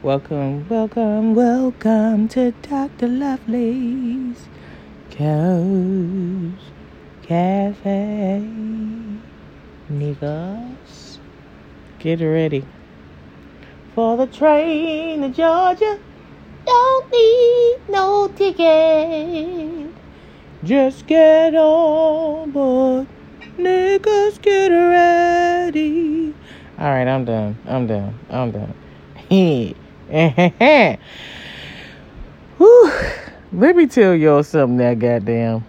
Welcome, welcome, welcome to Dr. Lovely's Couch Cafe. Niggas, get ready for the train to Georgia. Don't need no ticket. Just get on board. Niggas, get ready. All right, I'm done. I'm done. I'm done. Whew. Let me tell y'all something now, goddamn.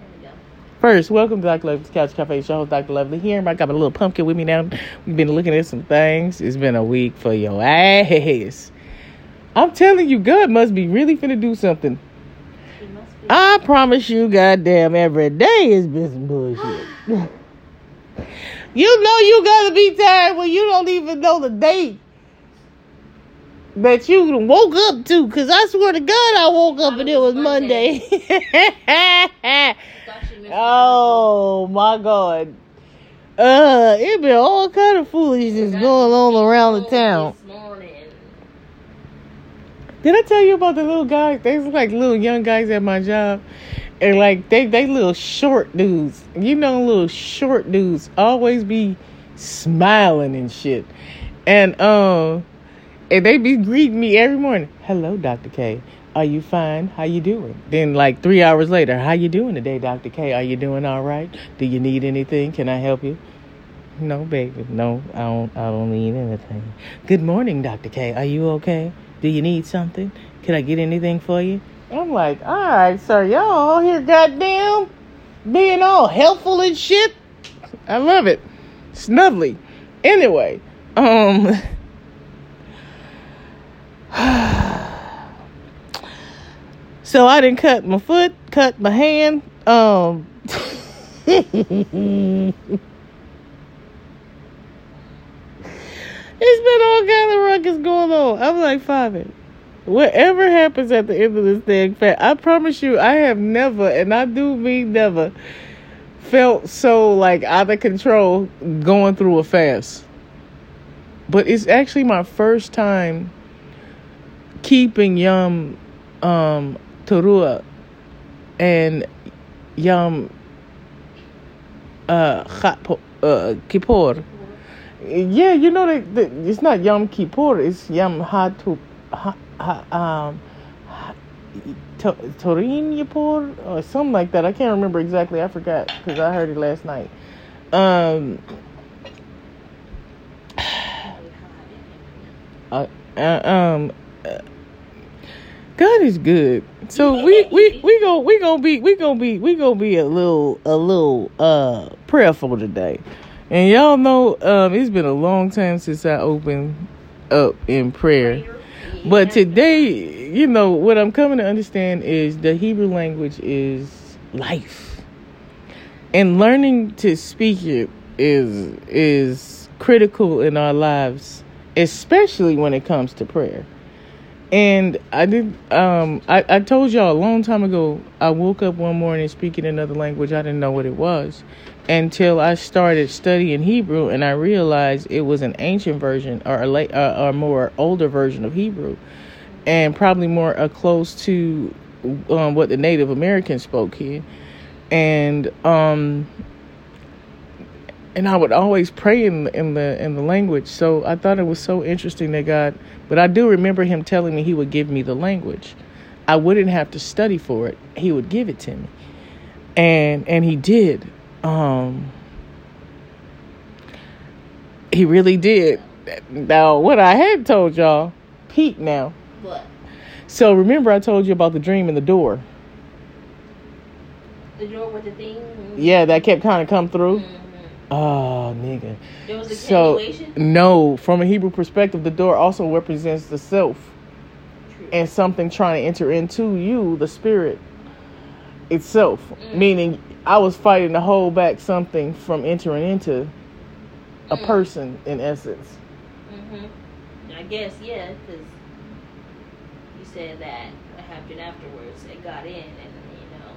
First, welcome to Dr. Lovely's Couch Cafe Show. Dr. Lovely here. I got my little pumpkin with me now. We've been looking at some things. It's been a week for your ass. I'm telling you, God must be really finna do something. I promise you, goddamn, every day is been some bullshit. you know you gotta be tired when you don't even know the date that you woke up to. Cause I swear to God, I woke up and it was Monday. oh my God. Uh, it been all kind of foolishness going on around the town. Did I tell you about the little guys? They look like little young guys at my job. And like they they little short dudes. You know little short dudes always be smiling and shit. And um and they be greeting me every morning. Hello, Dr. K. Are you fine? How you doing? Then like three hours later, how you doing today, Dr. K? Are you doing all right? Do you need anything? Can I help you? No, baby. No, I don't I don't need anything. Good morning, Dr. K. Are you okay? Do you need something? Can I get anything for you? I'm like, all right, sir, y'all all here goddamn being all helpful and shit. I love it. Snuggly. Anyway, um so I didn't cut my foot, cut my hand. Um It's been all kind of ruckus going on. I'm like, Father, whatever happens at the end of this thing, I promise you, I have never, and I do mean never, felt so like out of control going through a fast. But it's actually my first time keeping Yom um, Teruah and Yom uh, uh, Kippur yeah, you know that, that it's not Yom Kippur, it's Yom Hatu, ha, ha, um, Torin or something like that. I can't remember exactly. I forgot because I heard it last night. Um, uh, uh, um, God is good. So we we we go we gonna be we gonna be we gonna be a little a little uh prayerful today. And y'all know um, it's been a long time since I opened up in prayer. But today, you know, what I'm coming to understand is the Hebrew language is life. And learning to speak it is is critical in our lives, especially when it comes to prayer. And I did um I, I told y'all a long time ago I woke up one morning speaking another language. I didn't know what it was until I started studying Hebrew and I realized it was an ancient version or a late, uh, or more older version of Hebrew, and probably more uh, close to um, what the Native Americans spoke here, and um, and I would always pray in in the in the language. So I thought it was so interesting that God. But I do remember Him telling me He would give me the language. I wouldn't have to study for it. He would give it to me, and and He did um, he really did. Now, what I had told y'all, peek now. What? So remember, I told you about the dream in the door. The door with the thing. Yeah, that kept kind of come through. Mm-hmm. Oh, nigga. There was a So no, from a Hebrew perspective, the door also represents the self True. and something trying to enter into you, the spirit itself. Mm. Meaning, I was fighting to hold back something from entering into a Mm. person, in essence. Mhm. I guess yeah, because you said that what happened afterwards. It got in, and you know.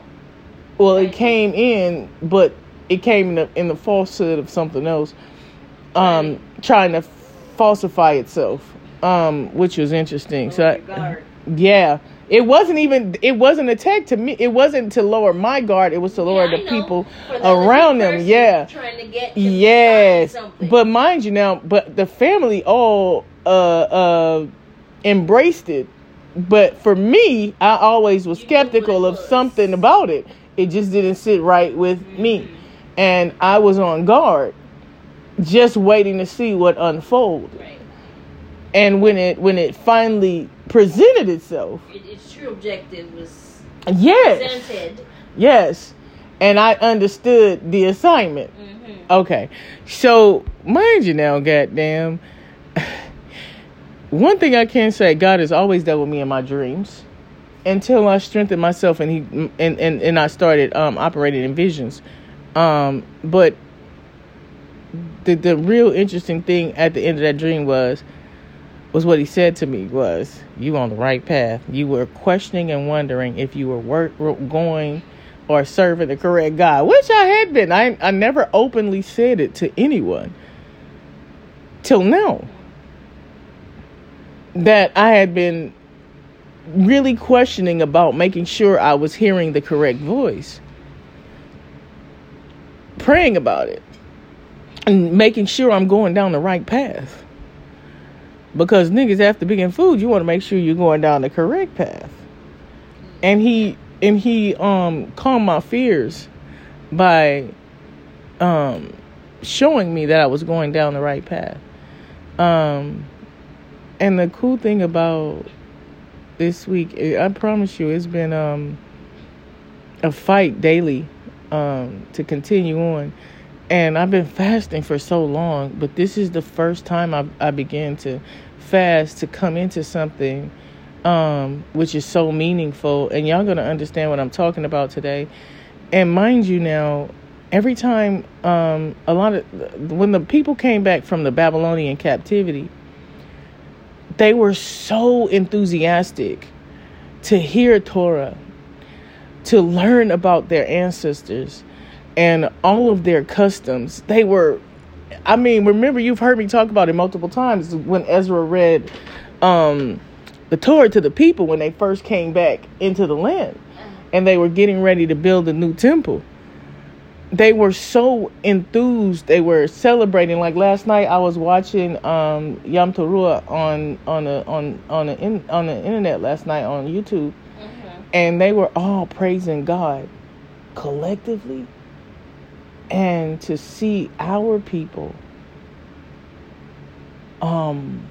Well, it came in, but it came in the, in the falsehood of something else, um, trying to falsify itself. um, which was interesting. Lower so, I, yeah, it wasn't even it wasn't a tech to me. It wasn't to lower my guard. It was to lower Yeah, the know. people the around them. Yeah. Trying to get to Yes, something. but mind you now, but the family all uh uh embraced it. But for me, I always was You skeptical of something about it. It just didn't sit right with me, and I was on guard, just waiting to see what unfold. right. And when it when it finally presented itself, It, its true objective was yes, presented. yes, and I understood the assignment. hmm Okay, so mind you now, goddamn. One thing I can say, God has always dealt with me in my dreams until I strengthened myself and he and and, and I started um, operating in visions. Um, but the the real interesting thing at the end of that dream was was what he said to me was you on the right path. You were questioning and wondering if you were work, going or serving the correct God, which I had been. I I never openly said it to anyone till now. That I had been really questioning about making sure I was hearing the correct voice. Praying about it and making sure I'm going down the right path. Because niggas after being food, you want to make sure you're going down the correct path. And he and he um calmed my fears by um showing me that I was going down the right path. Um and the cool thing about this week, I promise you, it's been um a fight daily um to continue on and I've been fasting for so long, but this is the first time I, I began to fast to come into something um, which is so meaningful. And y'all gonna understand what I'm talking about today. And mind you, now every time um, a lot of when the people came back from the Babylonian captivity, they were so enthusiastic to hear Torah, to learn about their ancestors and all of their customs. They were, I mean, remember you've heard me talk about it multiple times when Ezra read um, the Torah to the people when they first came back into the land and they were getting ready to build a new temple. They were so enthused. They were celebrating. Like last night, I was watching um, Yom Teruah on on a, on on the in, on the internet last night on YouTube, and they were all praising God collectively and to see our people um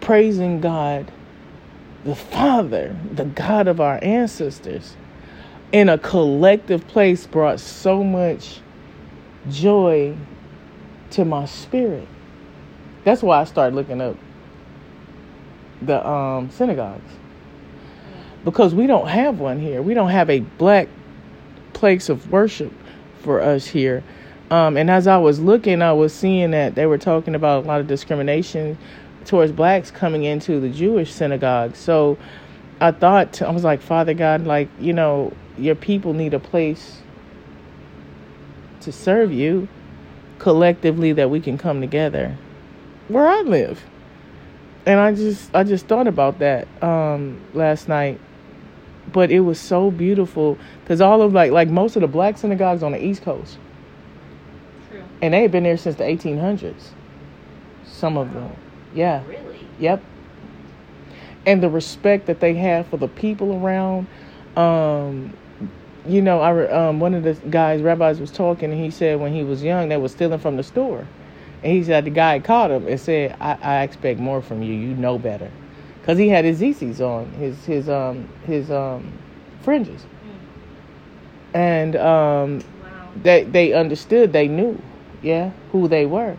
praising God the Father, the God of our ancestors in a collective place brought so much joy to my spirit. That's why I started looking up the um synagogues because we don't have one here. We don't have a black place of worship for us here. Um, and as I was looking, I was seeing that they were talking about a lot of discrimination towards blacks coming into the Jewish synagogue. So I thought, I was like, Father God, like, you know, your people need a place to serve you collectively that we can come together where I live. And I just I just thought about that um last night but it was so beautiful because all of like like most of the black synagogues on the east coast. True. and they had been there since the 1800s some of them. Yeah. Really? yep. And the respect that they have for the people around um you know i um one of the guys rabbis was talking and he said when he was young they was stealing from the store. And he said the guy caught him and said i, I expect more from you. You know better because he had his tzitzits on his his um his um fringes and um Wow. they they understood they knew yeah who they were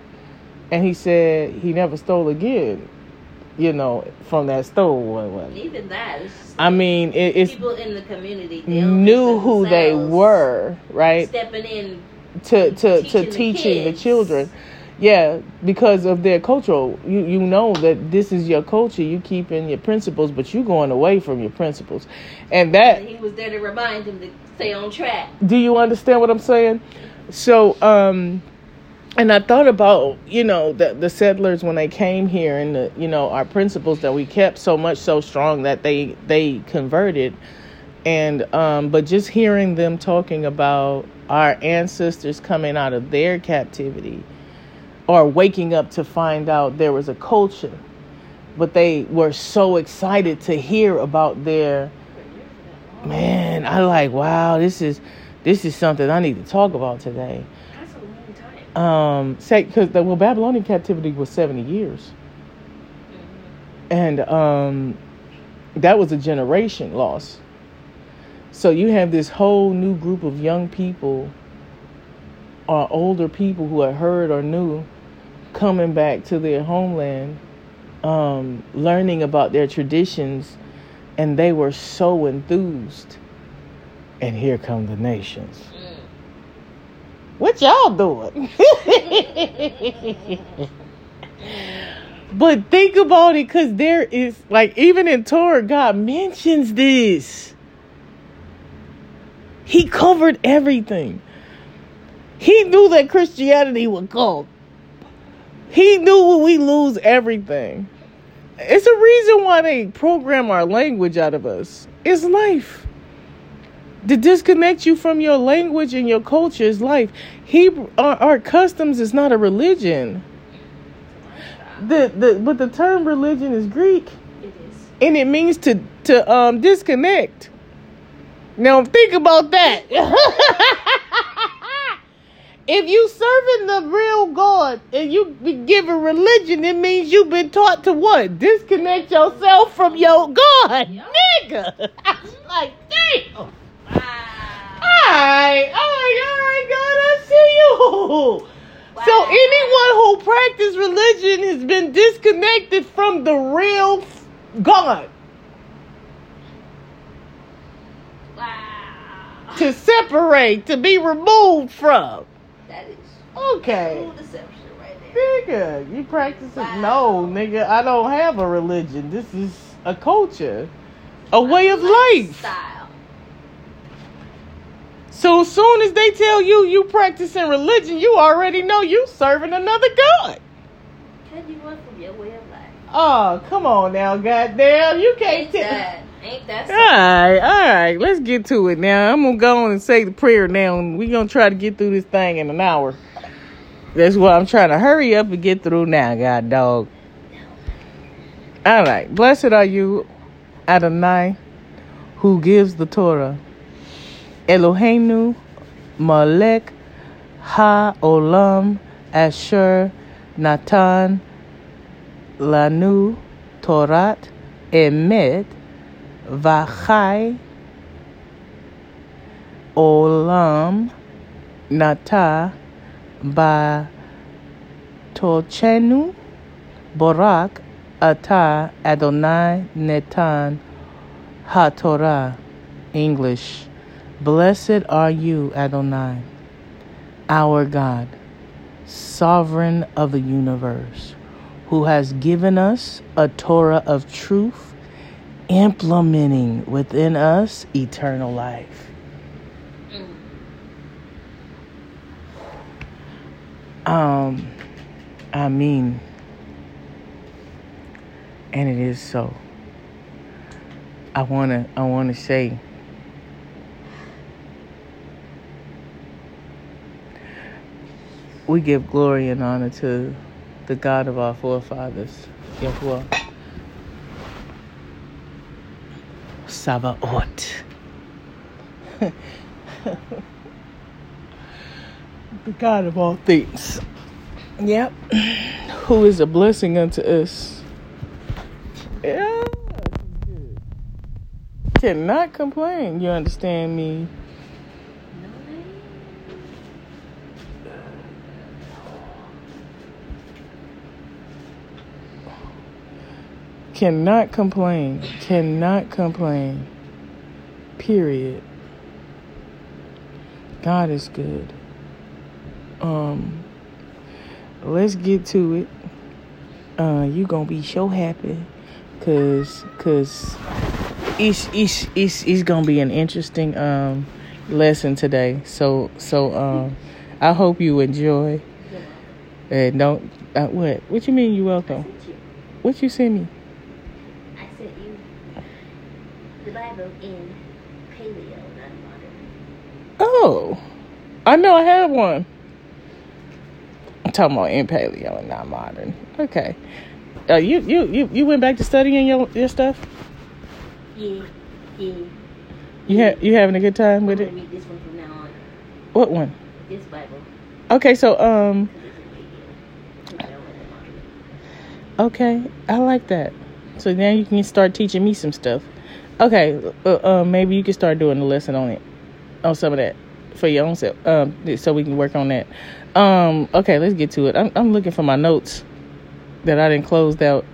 and he said he never stole again you know from that store What- what- Even that. I mean it, it's people in the community they knew who they were right Stepping in. to to to teaching the teaching the children yeah because of their cultural you you know that this is your culture you keep in your principles but you going away from your principles and that He was there to remind him to stay on track. do you understand what I'm saying? So, um, and I thought about you know the the settlers when they came here and the you know our principles that we kept so much so strong that they they converted and um but just hearing them talking about our ancestors coming out of their captivity or waking up to find out there was a culture but they were so excited to hear about their man i like wow this is this is something i need to talk about today. That's a long time. um say because the well babylonian captivity was 70 years. And um that was a generation loss. So you have this whole new group of young people or older people who had heard or knew coming back to their homeland um learning about their traditions and they were so enthused and here come the nations what y'all doing? but think about it, because there is, like, even in Torah, God mentions this. He covered everything. He knew that Christianity would come. He knew we lose everything. It's a reason why they program our language out of us. It's life to disconnect you from your language and your culture is life. Hebrew, our, our customs is not a religion. The, the but the term religion is Greek, It is. and it means to to um disconnect. Now think about that. if you serving the real God and you be given religion, it means you've been taught to what? Disconnect yourself from your God, Yup. nigga. I was like, damn. Wow. Alright, alright, alright, God, I see you. So anyone who practices religion has been disconnected from the real God Wow. to separate, to be removed from. Okay. true deception right there. Nigga, you practice it? Wow. No, nigga, I don't have a religion. This is a culture, a way of life. Style. So as soon as they tell you you practicing religion, you already know you serving another God. Can you run from your way of life? Oh, come on now, goddamn. You can't tell. Ain't that All right, all right. Let's get to it now. I'm gonna go on and say the prayer now, and we're gonna try to get through this thing in an hour. That's why I'm trying to hurry up and get through now, God dog. All right. Blessed are you, Adonai, who gives the Torah. Eloheinu, Malek, Ha Olam, Asher, Natan, Lanu, Torat, Emet, Vachai, Olam, Nata, Ba, Tochenu, Borak, Ata, Adonai, Netan, HaTorah. English. Blessed are you, Adonai, our God, sovereign of the universe, who has given us a Torah of truth, implementing within us eternal life. Um, I mean, and it is so. I wanna, I wanna say, we give glory and honor to the God of our forefathers, Yahuah. Sabaoth. God of all things. Yep. Who is a blessing unto us. Yeah. Cannot complain. You understand me? Cannot complain. Cannot complain. Period. God is good. Um let's get to it. Uh you gonna be so happy cause cause it's it's it's it's gonna be an interesting um lesson today. So so um I hope you enjoy. And don't uh, what? What you mean you welcome? you. What you send me? I sent you the Bible in paleo, not modern. Oh, I know I have one. I'm talking about in paleo and not modern. Okay. Uh, you, you you you went back to studying your your stuff. Yeah, yeah. You ha- you having a good time I'm with it? read this one from now on. What one? This Bible, Okay, so um, because it's in paleo. Because I don't like modern. okay, I like that. So now you can start teaching me some stuff. Okay, uh, uh, maybe you can start doing a lesson on it, on some of that for your own self. Um, so we can work on that. Um, okay, let's get to it. I'm I'm looking for my notes that I didn't close out.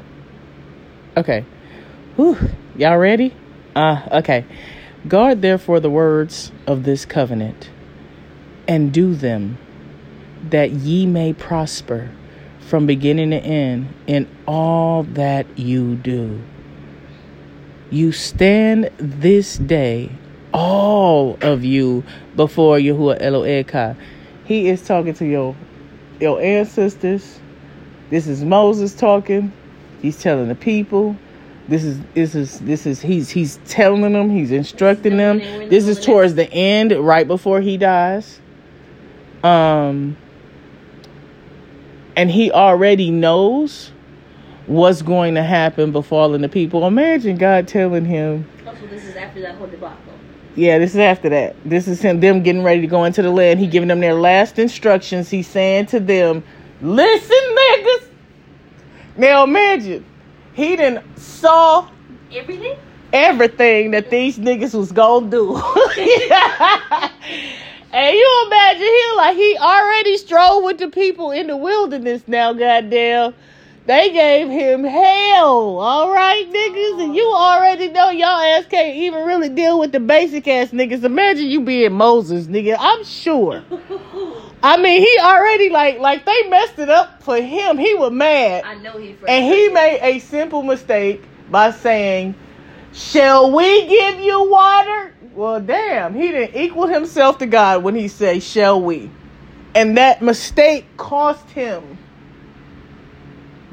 Okay, Whew. y'all ready? Uh, okay. Guard therefore the words of this covenant, and do them, that ye may prosper from beginning to end in all that you do. You stand this day, all of you, before Yahuah Elohayka. He is talking to your your ancestors. This is Moses talking. He's telling the people. This is this is this is he's he's telling them. He's instructing them. When they were in the This is towards the end, right before he dies. Um, and he already knows what's going to happen befalling the people. Imagine God telling him, Also, this is after that whole debacle. Yeah, this is after that. This is him them getting ready to go into the land. He giving them their last instructions. He's saying to them, Listen, niggas. Now imagine he didn't saw Everything? everything that these niggas was gonna do. and you imagine him like he already strode with the people in the wilderness now, goddamn. They gave him hell, all right, niggas, and you already know y'all ass can't even really deal with the basic ass niggas. Imagine you being Moses, nigga. I'm sure. I mean, he already like like they messed it up for him. He was mad. I know he And he made a simple mistake by saying, Shall we give you water? Well, damn, he didn't equal himself to God when he said, Shall we? And that mistake cost him.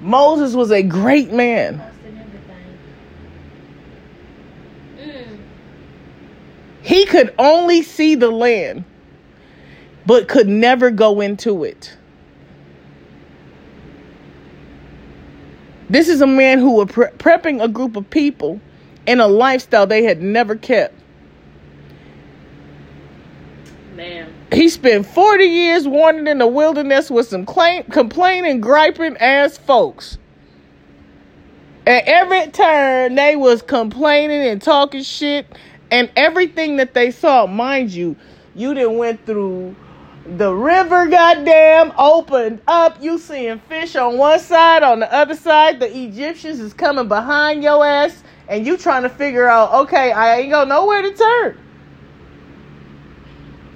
Moses was a great man. He could only see the land, but could never go into it. This is a man who was pre- prepping a group of people in a lifestyle they had never kept. Man. He spent 40 years wandering in the wilderness with some claim, complaining, griping ass folks. At every turn, they was complaining and talking shit, and everything that they saw, mind you, you done went through the river, goddamn, opened up. You seeing fish on one side, on the other side, the Egyptians is coming behind your ass, and you trying to figure out, okay, I ain't got nowhere to turn.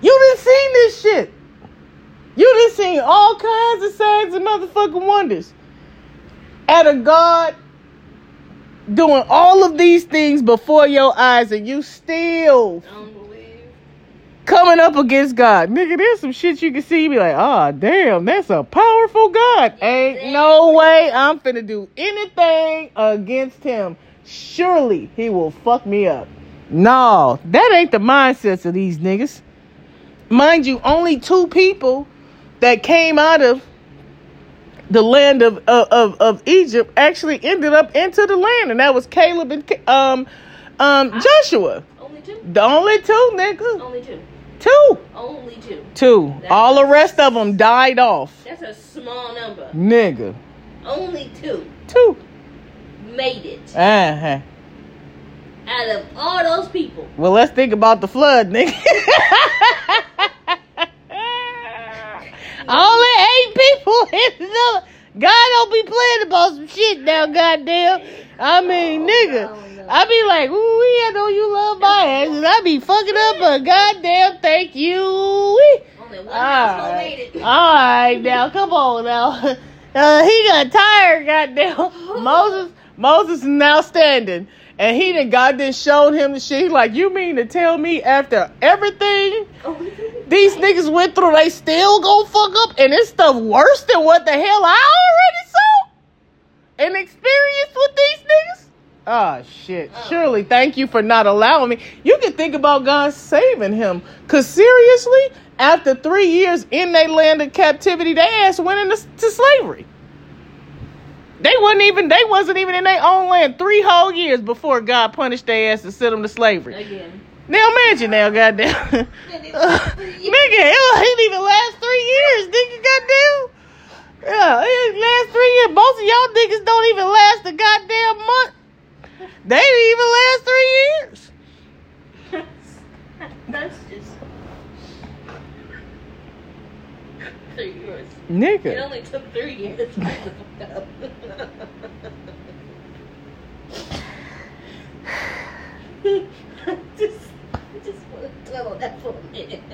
You done seen this shit. You done seen all kinds of signs and motherfucking wonders. At a God doing all of these things before your eyes, and you still Don't believe. coming up against God. Nigga, there's some shit you can see. You be like, oh, damn, that's a powerful God. Ain't no way I'm finna do anything against him. Surely he will fuck me up. No, that ain't the mindsets of these niggas. Mind you, only two people that came out of the land of, of, of, Egypt actually ended up into the land, and that was Caleb and um, um, Joshua. Only two? The only two, nigga. Only two. Two. Only two. Two. All the rest of them died off. That's a small number. Nigga. Only two Two. made it Uh-huh. Out of all those people. Well, let's think about the flood, nigga. Only eight people in the. God don't be playing about some shit now, goddamn. I mean, nigga. I be like, ooh, I know you love my ass, and I be fucking up, but goddamn, thank you. Only one All right. made it. All right, now come on now. Uh, he got tired, goddamn. Moses, Moses is now standing, and he done God done showed him the shit. He like, you mean to tell me after everything Only two people. these niggas went through, they still gonna fuck up, and it's stuff worse than what the hell I already saw and experienced with these niggas. Ah, oh shit! Surely, thank you for not allowing me. You can think about God saving him, cause seriously, after three years in they land of captivity, they ass went into to slavery. They wasn't even they wasn't even in their own land three whole years before God punished their ass and sent them to slavery. Again. Now imagine now, goddamn. nigga, it ain't even last three years, nigga, goddamn. Yeah, it last three years. Most of y'all niggas don't even last a goddamn month. They didn't even last three years. That's just three years. It only took three years up. just, I just want to dwell on that for a minute.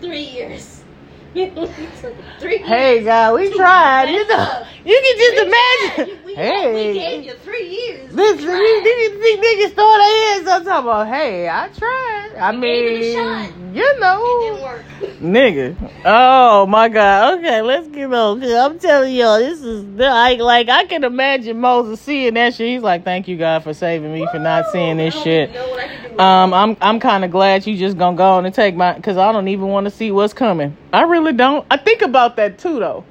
three years. Hey, God, we tried. You know, you can just imagine. We, we Hey. gave you three years. Listen, We these niggas, throw their hands up talking about, hey, I tried. I We gave it a mean, you know. Nigga. Oh my God. Okay, let's get on. 'Cause I'm telling y'all, this is I like I can imagine Moses seeing that shit. He's like, "Thank you, God, for saving me for not seeing this shit." even know what I can do Um, I'm I'm kind of glad you just gonna go on and take my because I don't even want to see what's coming. I really don't. I think about that too though,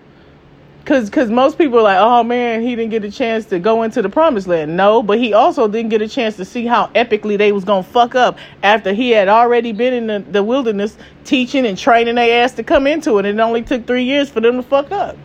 because because most people are like, oh man, he didn't get a chance to go into the promised land. No, but he also didn't get a chance to see how epically they was gonna fuck up after he had already been in the, the wilderness teaching and training their ass to come into it. And it only took three years for them to fuck up.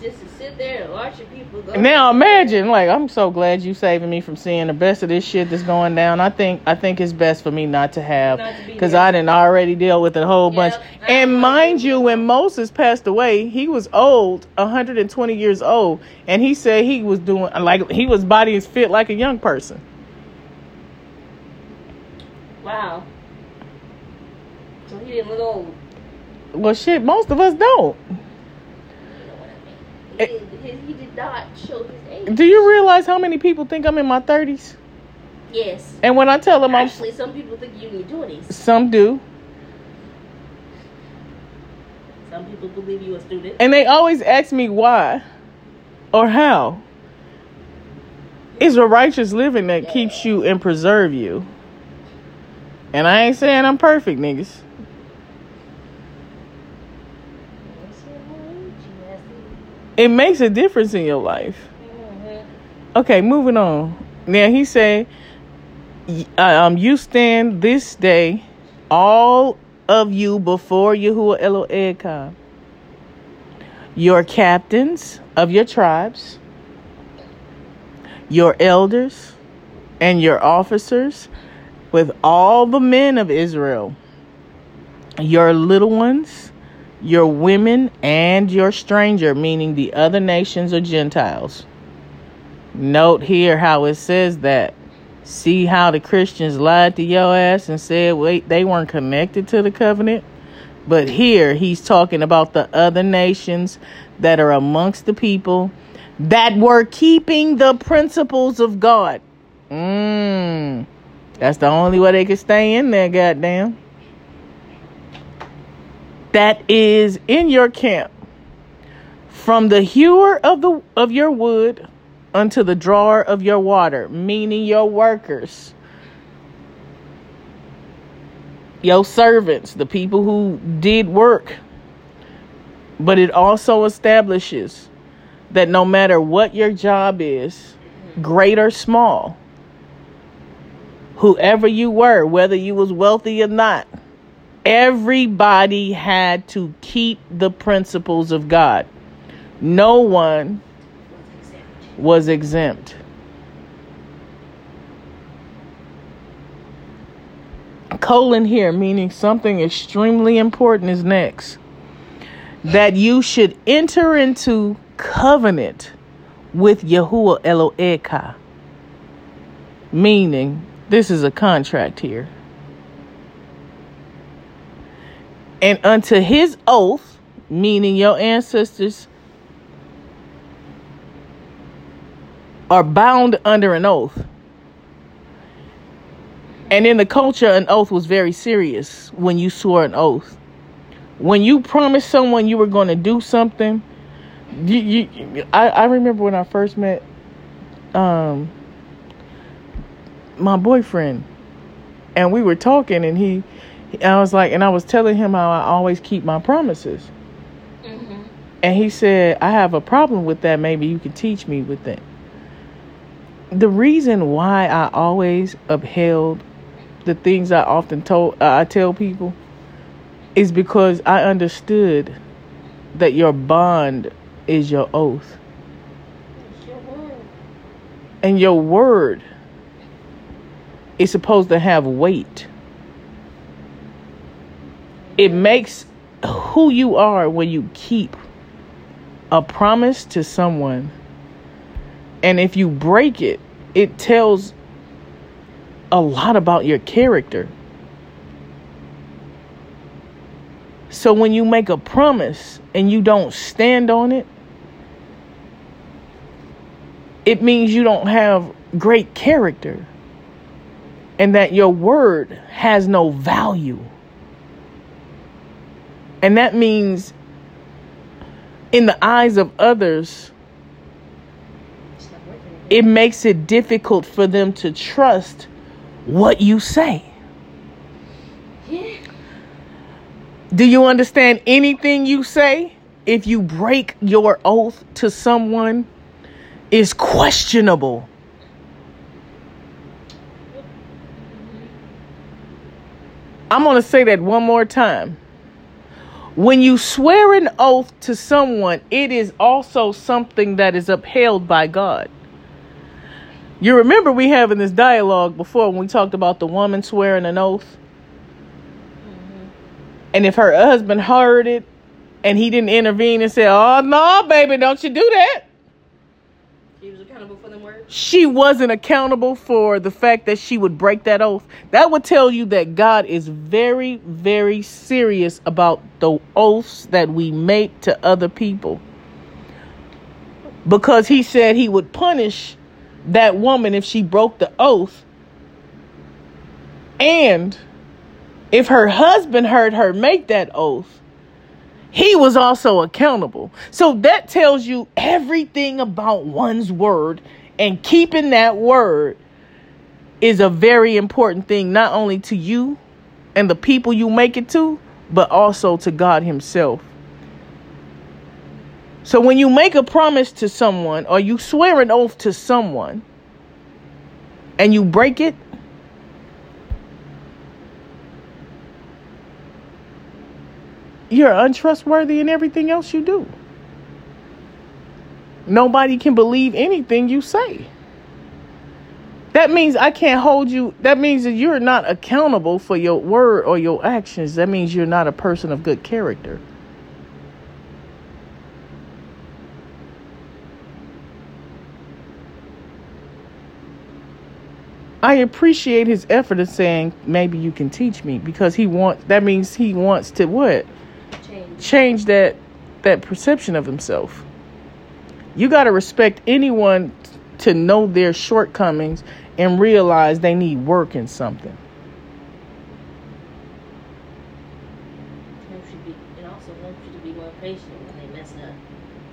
just to sit there and watch go. Now imagine, like, I'm so glad you saving me from seeing the best of this shit that's going down. I think I think it's best for me not to have Not to be because. I didn't already deal with a whole Yep, bunch. And mind you, when Moses passed away, he was old, 120 years old, and he said he was doing like he was body is fit like a young person. Wow. So he didn't look old. Well, shit, most of us don't. You know eh, mean? He, did, he, he did not show his age. Do you realize how many people think I'm in my 30s? Yes. And when I tell them I'm, Actually, some people think you're in your twenties. some do, Some people believe you a student. And they always ask me why or how. It's a righteous living that keeps you and preserve you. And I ain't saying I'm perfect, niggas. It makes a difference in your life. Okay, moving on. Now he said, uh, um, you stand this day, all of you before Yahuah Elohim, your captains of your tribes, your elders, and your officers, with all the men of Israel, your little ones, your women, and your stranger, meaning the other nations or Gentiles. Note here how it says that. See how the Christians lied to your ass and said wait they weren't connected to the covenant? But here he's talking about the other nations that are amongst the people that were keeping the principles of God. Mmm. That's the only way they could stay in there, goddamn. That is in your camp. From the hewer of the of your wood unto the drawer of your water, meaning your workers, your servants, the people who did work. But it also establishes that no matter what your job is, great or small, whoever you were, whether you was wealthy or not, everybody had to keep the principles of God. No one was exempt. Colon here, meaning something extremely important is next. That you should enter into covenant with Yahuah Elohayka. Meaning, this is a contract here. And unto his oath, meaning your ancestors are bound under an oath. And in the culture, an oath was very serious when you swore an oath. When you promised someone you were going to do something, you, you I, I remember when I first met um my boyfriend and we were talking and he I was like and I was telling him how I always keep my promises. Mm-hmm. And he said, I have a problem with that. Maybe you can teach me with that. The reason why I always upheld the things I often told, uh, I tell people, is because I understood that your bond is your oath. Your. And your word is supposed to have weight. It makes who you are when you keep a promise to someone. And if you break it, it tells a lot about your character. So when you make a promise and you don't stand on it, it means you don't have great character and that your word has no value. And that means, in the eyes of others, it makes it difficult for them to trust what you say. Do you understand anything you say? If you break your oath to someone, is questionable. I'm going to say that one more time. When you swear an oath to someone, it is also something that is upheld by God. You remember we having this dialogue before when we talked about the woman swearing an oath? Mm-hmm. And if her husband heard it and he didn't intervene and say, Oh, no, baby, don't you do that. She wasn't accountable for the fact that she would break that oath. That would tell you that God is very, very serious about the oaths that we make to other people. Because he said he would punish that woman if she broke the oath. And if her husband heard her make that oath, he was also accountable. So that tells you everything about one's word, and keeping that word is a very important thing, not only to you and the people you make it to, but also to God Himself. So when you make a promise to someone or you swear an oath to someone and you break it, you're untrustworthy in everything else you do. Nobody can believe anything you say. That means I can't hold you. That means that you're not accountable for your word or your actions. That means you're not a person of good character. I appreciate his effort of saying maybe you can teach me because he wants that means he wants to what? Change. that that perception of himself. You got to respect anyone to know their shortcomings and realize they need work in something. Helps you be, it also helps you to be more patient when they mess up.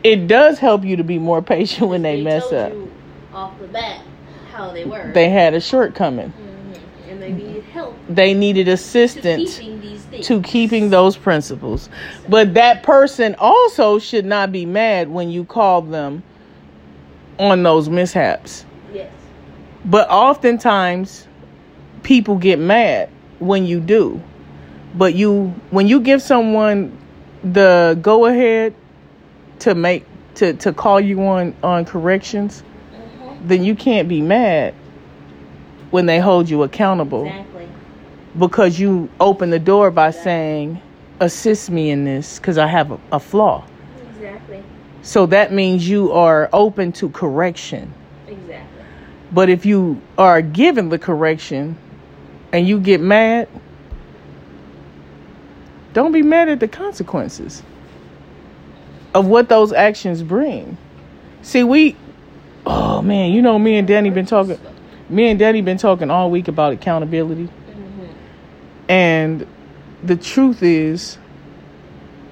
It does help you to be more patient when they, mess told up. Off the bat how they were. They had a shortcoming. Mhm. and they needed help They needed to assistance keeping to keeping those principles. But that person also should not be mad when you call them on those mishaps. Yes. But oftentimes people get mad when you do. But you when you give someone the go ahead to make to, to call you on, on corrections, Mhm. then you can't be mad when they hold you accountable Exactly. Because you open the door by saying, assist me in this because I have a, a flaw. Exactly. So that means you are open to correction. Exactly. But if you are given the correction and you get mad, don't be mad at the consequences of what those actions bring. See, we, oh man, you know, me and Danny been talking. Me and Danny been talking all week about accountability. Mm-hmm. And the truth is,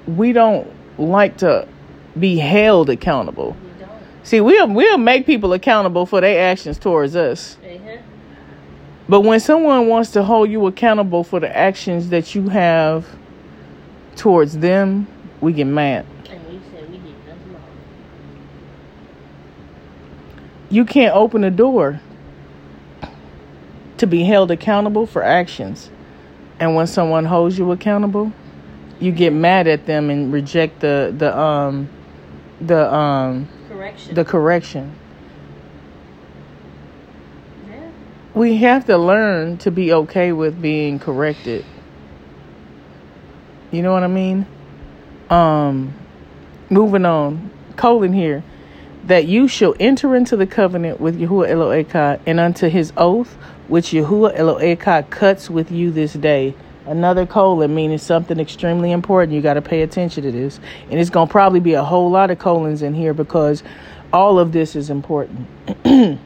we don't like to be held accountable. We. See, we'll we'll make people accountable for their actions towards us. Uh-huh. But when someone wants to hold you accountable for the actions that you have towards them, we get mad. And we we did. You can't open a door to be held accountable for actions. And when someone holds you accountable, you get mad at them and reject the the um the um Correction. the correction. yeah. We have to learn to be okay with being corrected. You know what I mean? Um moving on. Colon here. That you shall enter into the covenant with Yahuah Elohayka and unto his oath which Yahuah Elohayka cuts with you this day. Another colon meaning something extremely important. You got to pay attention to this. And it's going to probably be a whole lot of colons in here because all of this is important.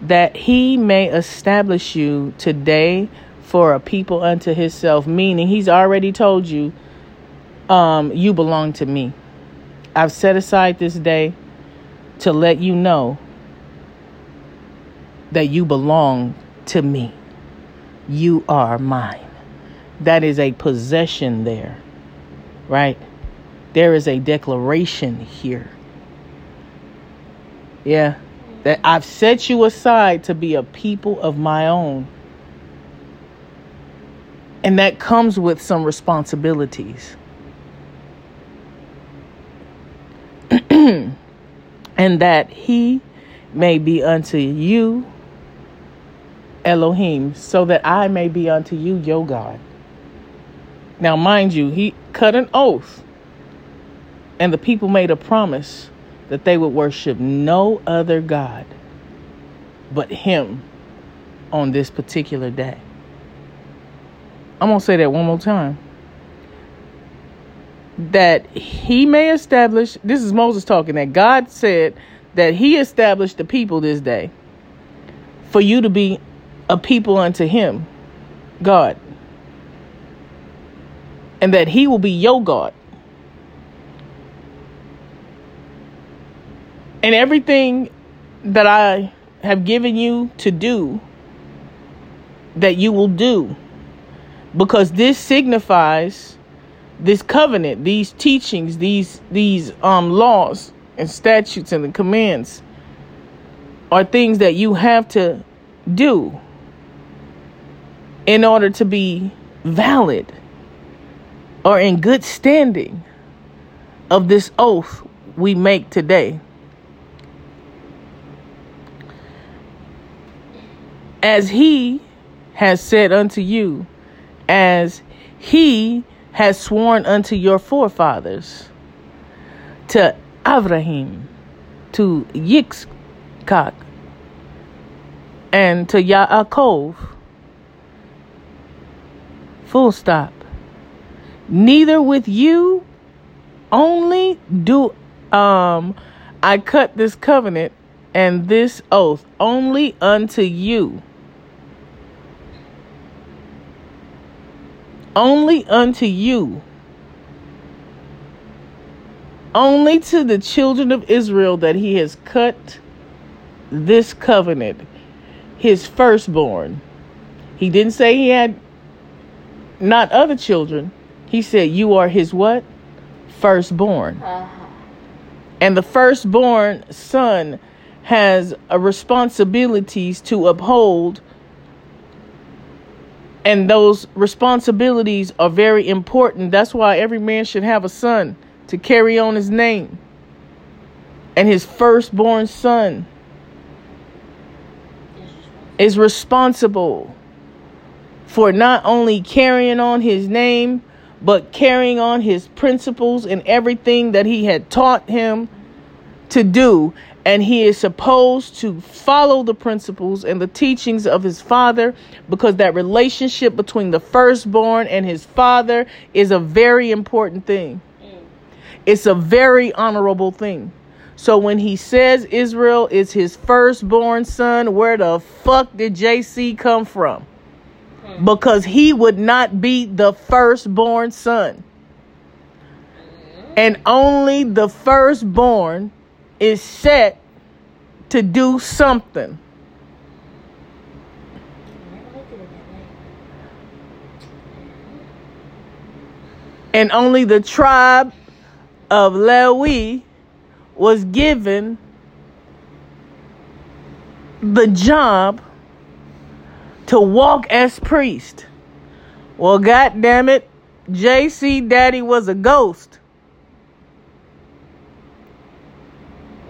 that he may establish you today for a people unto himself, meaning he's already told you, um, you belong to me. I've set aside this day to let you know that you belong to me. You are mine. That is a possession there, right? There is a declaration here. Yeah. That I've set you aside to be a people of my own. And that comes with some responsibilities. and that he may be unto you Elohim, so that I may be unto you your God. Now, mind you, he cut an oath, and the people made a promise that they would worship no other God but him on this particular day. I'm going to say that one more time. That he may establish, this is Moses talking, that God said that he established the people this day for you to be a people unto him, God. And that he will be your God. And everything that I have given you to do, that you will do. Because this signifies this covenant, these teachings, these these um laws and statutes and the commands are things that you have to do in order to be valid or in good standing of this oath we make today. As he has said unto you, as he has sworn unto your forefathers, to Abraham, to Yitschaq, and to Yaakov. Full stop. Neither with you only do um I cut this covenant and this oath only unto you. Only unto you. Only to the children of Israel that he has cut this covenant, his firstborn. He didn't say he had not other children. He said, You are his what? Firstborn. Uh-huh. And the firstborn son has a responsibilities to uphold. And those responsibilities are very important. That's why every man should have a son to carry on his name. And his firstborn son is responsible for not only carrying on his name, but carrying on his principles and everything that he had taught him to do. And he is supposed to follow the principles and the teachings of his father because that relationship between the firstborn and his father is a very important thing. It's a very honorable thing. So when he says Israel is his firstborn son, where the fuck did JC come from? Because he would not be the firstborn son. And only the firstborn is set to do something. And only the tribe of Lewi was given the job to walk as priest. Well, God damn it, JC Daddy was a ghost.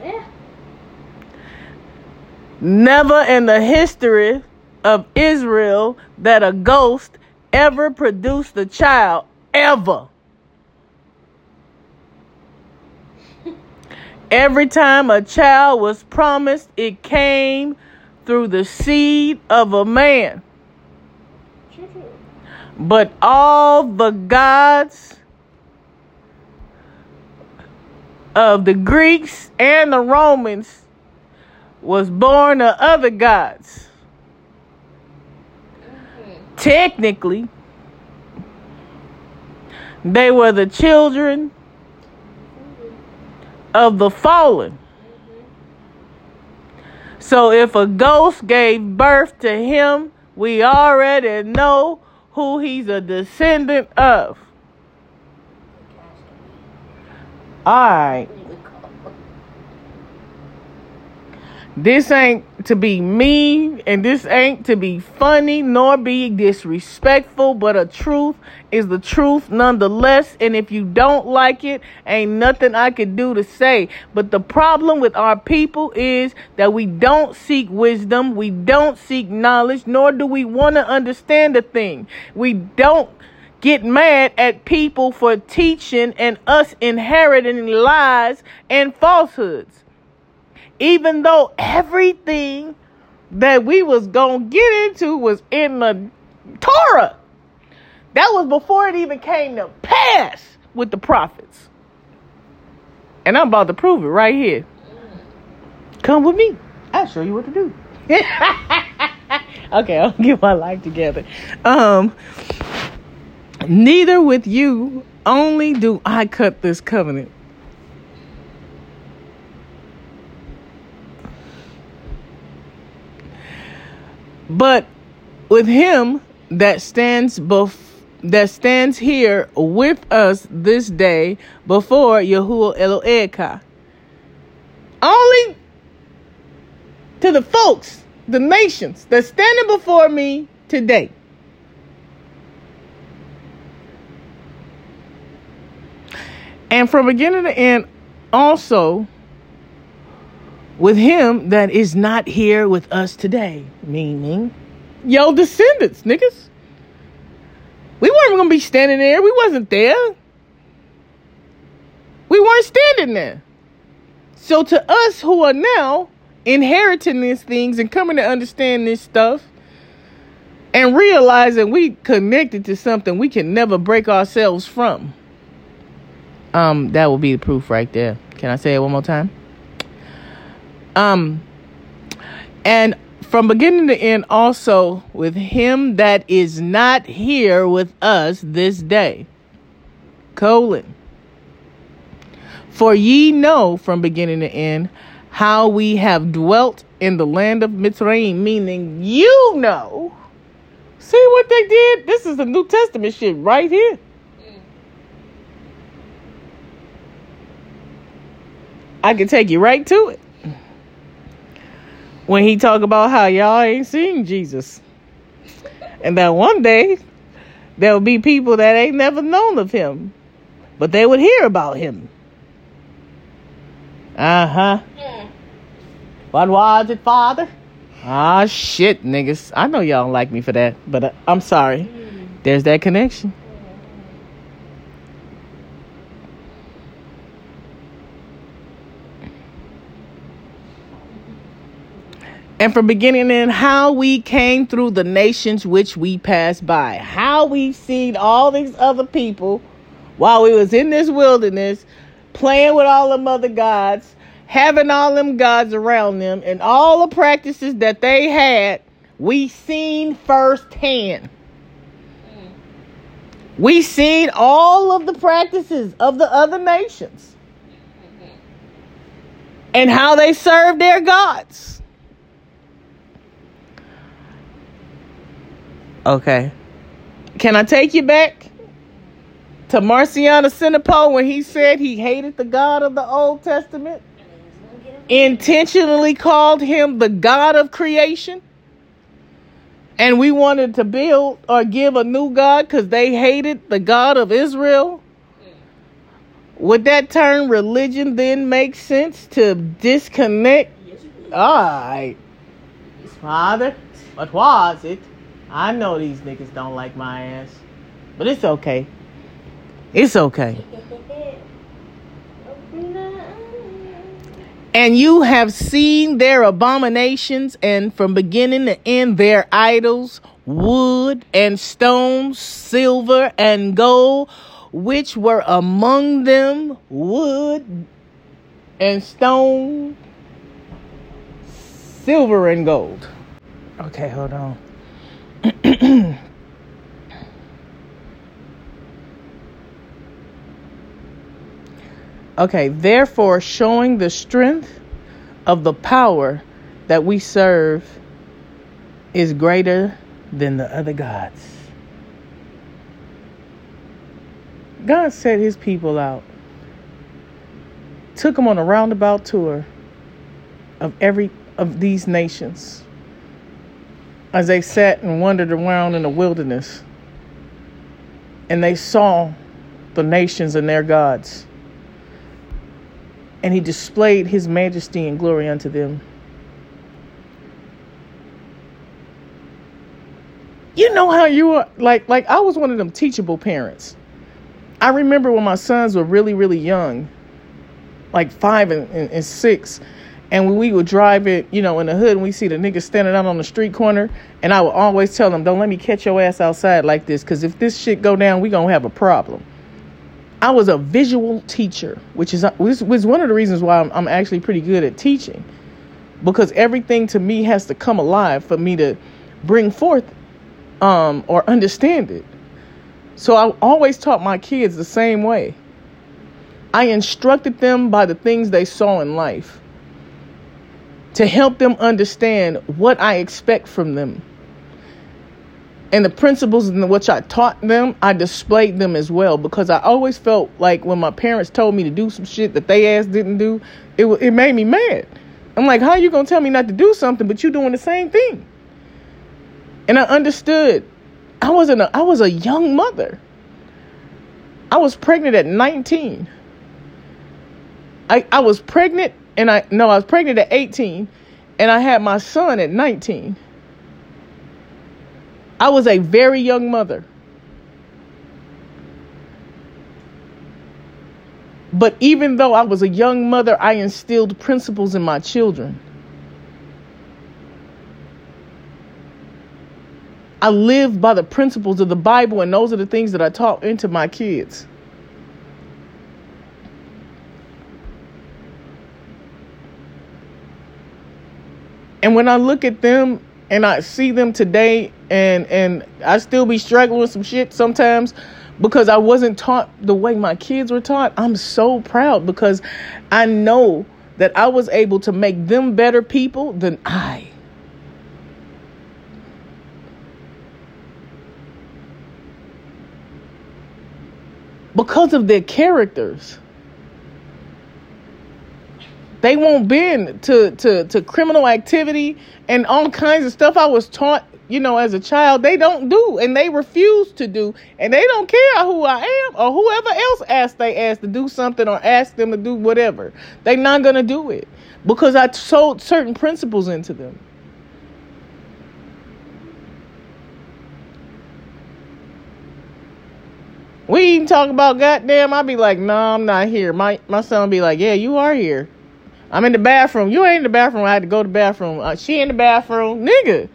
Yeah. Never in the history of Israel that a ghost ever produced a child, ever. Every time a child was promised, it came through the seed of a man. But all the gods of the Greeks and the Romans was born of other gods. Technically, they were the children of the fallen. So if a ghost gave birth to him, we already know who he's a descendant of. All right. This ain't to be mean and this ain't to be funny nor be disrespectful, but a truth is the truth nonetheless. And if you don't like it, ain't nothing I could do to say. But the problem with our people is that we don't seek wisdom, we don't seek knowledge, nor do we want to understand a thing. We don't get mad at people for teaching and us inheriting lies and falsehoods even though everything that we was gonna get into was in the Torah. That was before it even came to pass with the prophets. And I'm about to prove it right here. Come with me. I'll show you what to do. okay, I'll get my life together. Um neither with you only do I cut this covenant But with him that stands bef- that stands here with us this day before Yahuah Elohayka. Only to the folks, the nations that's standing before me today. And from beginning to end, also with him that is not here with us today. Meaning, yo descendants, niggas. We weren't gonna be standing there. We wasn't there. We weren't standing there. So to us who are now inheriting these things and coming to understand this stuff and realizing we connected to something we can never break ourselves from. Um, that will be the proof right there. Can I say it one more time? Um, and from beginning to end, also with him that is not here with us this day. Colon. For ye know from beginning to end how we have dwelt in the land of Mitsrayim, meaning you know. See what they did? This is the New Testament shit right here. I can take you right to it when he talk about how y'all ain't seen Jesus. And that one day there'll be people that ain't never known of him, but they would hear about him. Uh huh. Mm. What was it, Father? Ah, shit, niggas. I know y'all don't like me for that, but uh, I'm sorry. There's that connection. And from beginning in how we came through the nations which we passed by how we seen all these other people while we was in this wilderness playing with all the other gods having all them gods around them and all the practices that they had, we seen firsthand. We seen all of the practices of the other nations and how they served their gods. Okay. Can I take you back to Marcion of Sinope when he said he hated the God of the Old Testament? Intentionally called him the God of creation? And we wanted to build or give a new God because they hated the God of Israel? Would that term religion then make sense to disconnect? All right. Father, what was it? I know these niggas don't like my ass, but it's okay. It's okay. And you have seen their abominations, and from beginning to end, their idols, wood and stones, silver and gold, which were among them, wood and stone, silver and gold. Okay, hold on. okay, therefore, showing the strength of the power that we serve is greater than the other gods. God set his people out, took them on a roundabout tour of every of these nations as they sat and wandered around in the wilderness and they saw the nations and their gods. And he displayed his majesty and glory unto them. You know how you are like like I was one of them teachable parents. I remember when my sons were really, really young, like five and, and, and six, and when we would drive it, you know, in the hood, and we see the niggas standing out on the street corner, and I would always tell them, "Don't let me catch your ass outside like this, because if this shit go down, we gonna have a problem." I was a visual teacher, which is was, was one of the reasons why I'm, I'm actually pretty good at teaching, because everything to me has to come alive for me to bring forth um, or understand it. So I always taught my kids the same way. I instructed them by the things they saw in life to help them understand what I expect from them. And the principles in which I taught them, I displayed them as well because I always felt like when my parents told me to do some shit that they ass didn't do, it it made me mad. I'm like, how are you gonna tell me not to do something, but you doing the same thing? And I understood. I wasn't. A, I was a young mother. I was pregnant at 19. I I was pregnant and I no, I was pregnant at 18 and I had my son at 19. I was a very young mother. But even though I was a young mother, I instilled principles in my children. I lived by the principles of the Bible, and those are the things that I taught into my kids. And when I look at them and I see them today and and I still be struggling with some shit sometimes because I wasn't taught the way my kids were taught, I'm so proud because I know that I was able to make them better people than I. Because of their characters. They won't bend to, to, to criminal activity and all kinds of stuff I was taught, you know, as a child. They don't do and they refuse to do. And they don't care who I am or whoever else asked they asked to do something or ask them to do whatever. They're not going to do it because I sold certain principles into them. We even talk about goddamn. I'd be like, no, nah, I'm not here. My my son be like, yeah, you are here. I'm in the bathroom. You ain't in the bathroom. I had to go to the bathroom. Uh, she in the bathroom. Nigga.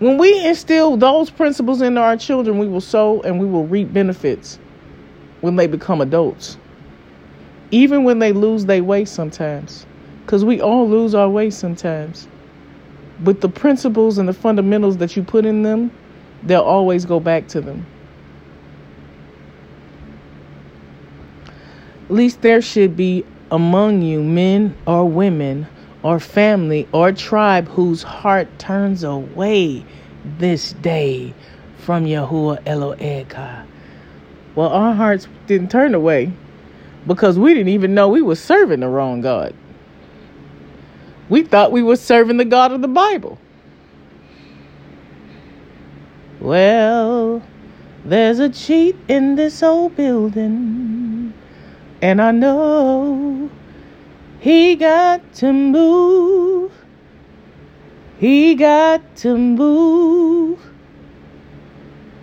When we instill those principles into our children, we will sow and we will reap benefits. when they become adults. Even when they lose their way sometimes. Because we all lose our way sometimes. But the principles and the fundamentals that you put in them, they'll always go back to them. Least there should be among you men or women or family or tribe whose heart turns away this day from Yahuah Elohayka. Well, our hearts didn't turn away because we didn't even know we were serving the wrong God. We thought we were serving the God of the Bible. Well, there's a cheat in this old building, and I know he got to move. He got to move.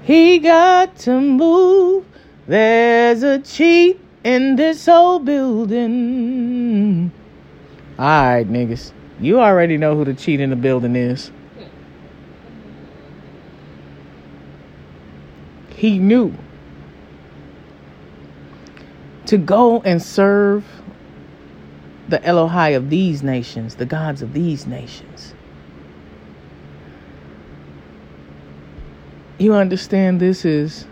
He got to move. There's a cheat in this old building. All right, niggas. You already know who the cheat in the building is. He knew to go and serve the Elohai of these nations, the gods of these nations. You understand this is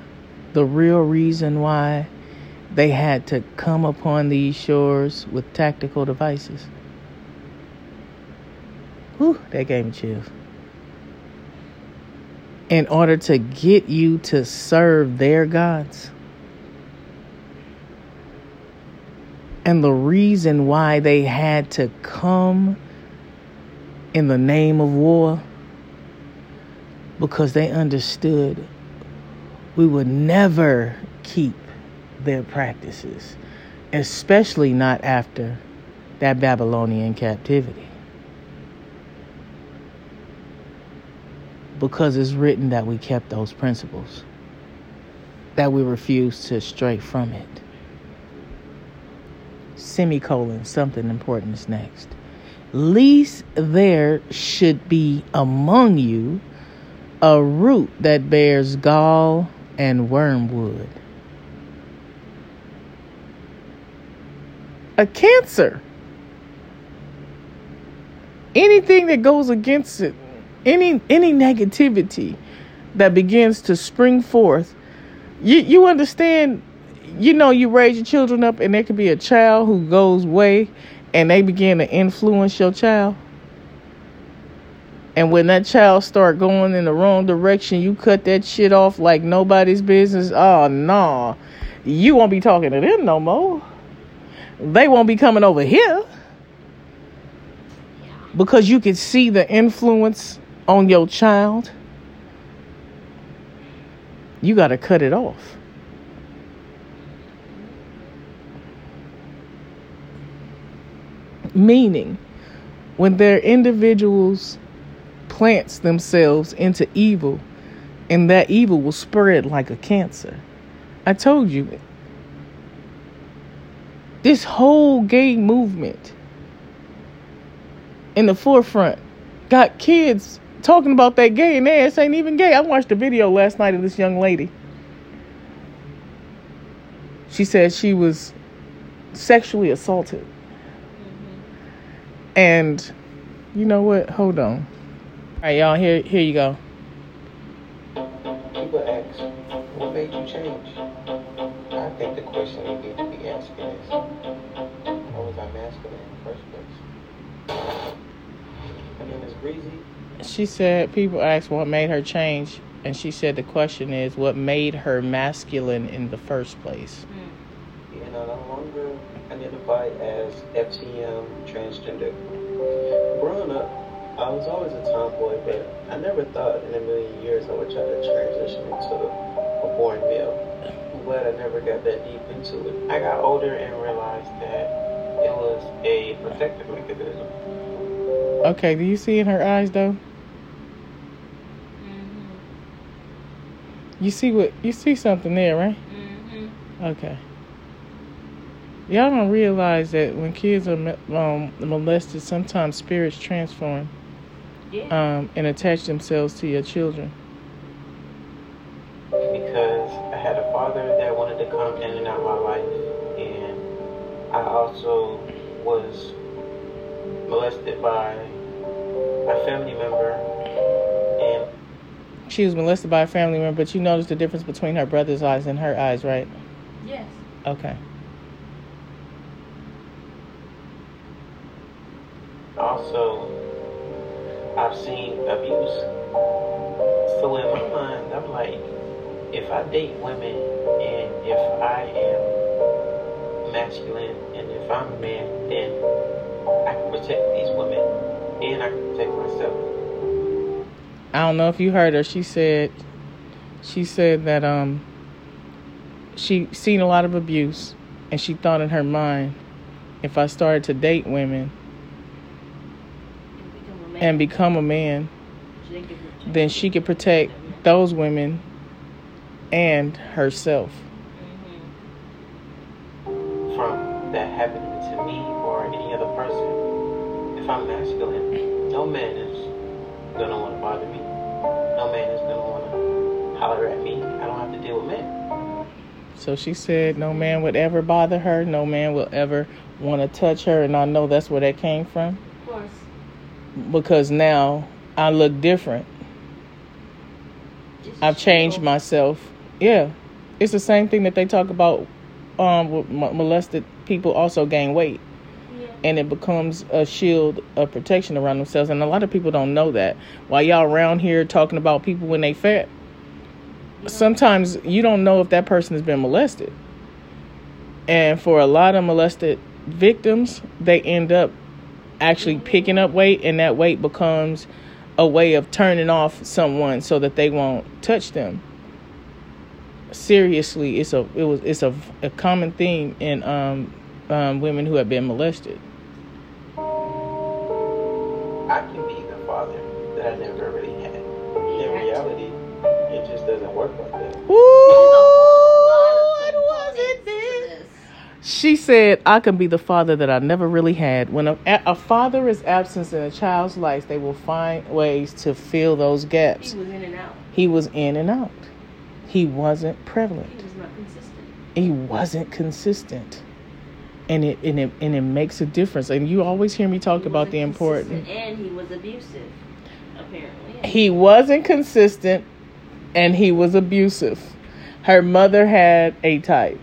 the real reason why they had to come upon these shores with tactical devices. Whew, that gave me chills. In order to get you to serve their gods. And the reason why they had to come in the name of war because they understood we would never keep their practices, especially not after that Babylonian captivity. Because it's written that we kept those principles, that we refused to stray from it semicolon, something important is next. Least there should be among you a root that bears gall and wormwood. A cancer. Anything that goes against it, any any negativity that begins to spring forth, you you understand you know you raise your children up and there could be a child who goes way and they begin to influence your child. And when that child start going in the wrong direction you cut that shit off like nobody's business. Oh no you won't be talking to them no more. They won't be coming over here. Because you can see the influence on your child. You got to cut it off meaning. When their individuals plants themselves into evil and that evil will spread like a cancer. I told you this whole gay movement in the forefront got kids talking about that gay and ass ain't even gay. I watched a video last night of this young lady. She said she was sexually assaulted and you know what? Hold on. All right, y'all. Here, here you go. People ask, "What made you change?" I think the question you need to be asking is, "Why was I masculine in the first place?" My name is Breezy. She said people ask what made her change, and she said the question is what made her masculine in the first place. And I no longer identify as FCM transgender. Growing up, I was always a tomboy, but I never thought in a million years I would try to transition into a born male. I'm glad I never got that deep into it. I got older and realized that it was a protective mechanism. Okay, do you see in her eyes though? You see what you see something there, right? Mm-hmm. Okay. Y'all don't realize that when kids are um, molested, sometimes spirits transform Yeah. um, and attach themselves to your children. Because I had a father that wanted to come in and out my life, and I also was molested by a family member, and She was molested by a family member, but you noticed the difference between her brother's eyes and her eyes, right? Yes. Okay. Also I've seen abuse. So in my mind, I'm like, if I date women and if I am masculine and if I'm a man, then I can protect these women and I can protect myself. I don't know if you heard her. She said, she said that um, she seen a lot of abuse, and she thought in her mind, if I started to date women And become a man. and become a man, She can protect then she could protect those women and herself. From that happening to me or any other person, if I'm masculine, no man is gonna want to bother me. No man is gonna want to holler at me. I don't have to deal with men. So she said no man would ever bother her, no man will ever want to touch her, and I know that's where that came from Of course. Because now I look different. I've changed myself. Yeah, it's the same thing that they talk about. Um, with molested people also gain weight, Yeah. and it becomes a shield of protection around themselves. And a lot of people don't know that. While y'all around here talking about people when they fat, Yeah. sometimes you don't know if that person has been molested. And for a lot of molested victims, they end up actually picking up weight, and that weight becomes a way of turning off someone so that they won't touch them. Seriously, it's a it was it's a, a common theme in um, um, women who have been molested. She said, I can be the father that I never really had. When a, a father is absent in a child's life, they will find ways to fill those gaps. He was in and out. He was in and out. He wasn't prevalent. He was not consistent. He wasn't consistent. And it, and it and it makes a difference. And you always hear me talk He about the wasn't important. And he was abusive, apparently. He wasn't consistent and he was abusive. Her mother had a type.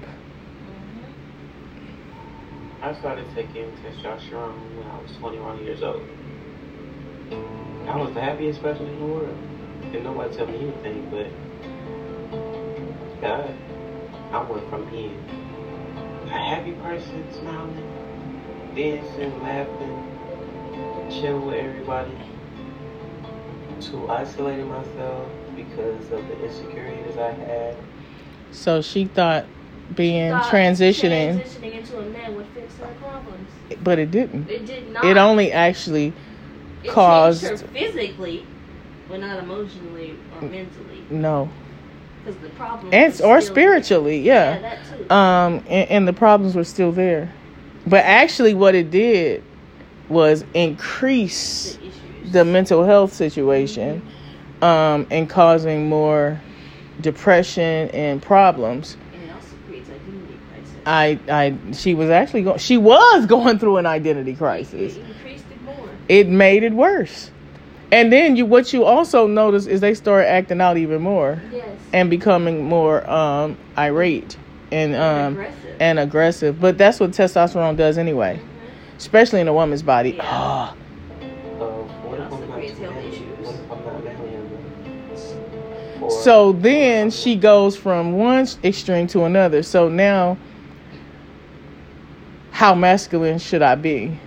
I started taking testosterone when I was 21 years old. I was the happiest person in the world. And nobody tell me anything, but God, I went from being a happy person, smiling, dancing, laughing, chilling with everybody, to isolating myself because of the insecurities I had. So she thought being transitioning, transitioning into a man would fix her problems. but it didn't. It did not. It only actually It caused- physically, but not emotionally or mentally. no, Because the problem and or spiritually, there. yeah. that too. Um, and, and the problems were still there, but actually, what it did was increase the the mental health situation, um, and causing more depression and problems. and it also creates identity crisis. I, I, she was actually going. She was going through an identity crisis. It increased it more. it made it worse. And then you what you also notice is they start acting out even more Yes. and becoming more um irate and um aggressive. and aggressive. But that's what testosterone does anyway, Mhm. especially in a woman's body. Yeah. What if Also I'm not creates health manly? issues. What if I'm not manly enough? Or- so then she goes from one extreme to another. So now how masculine should I be?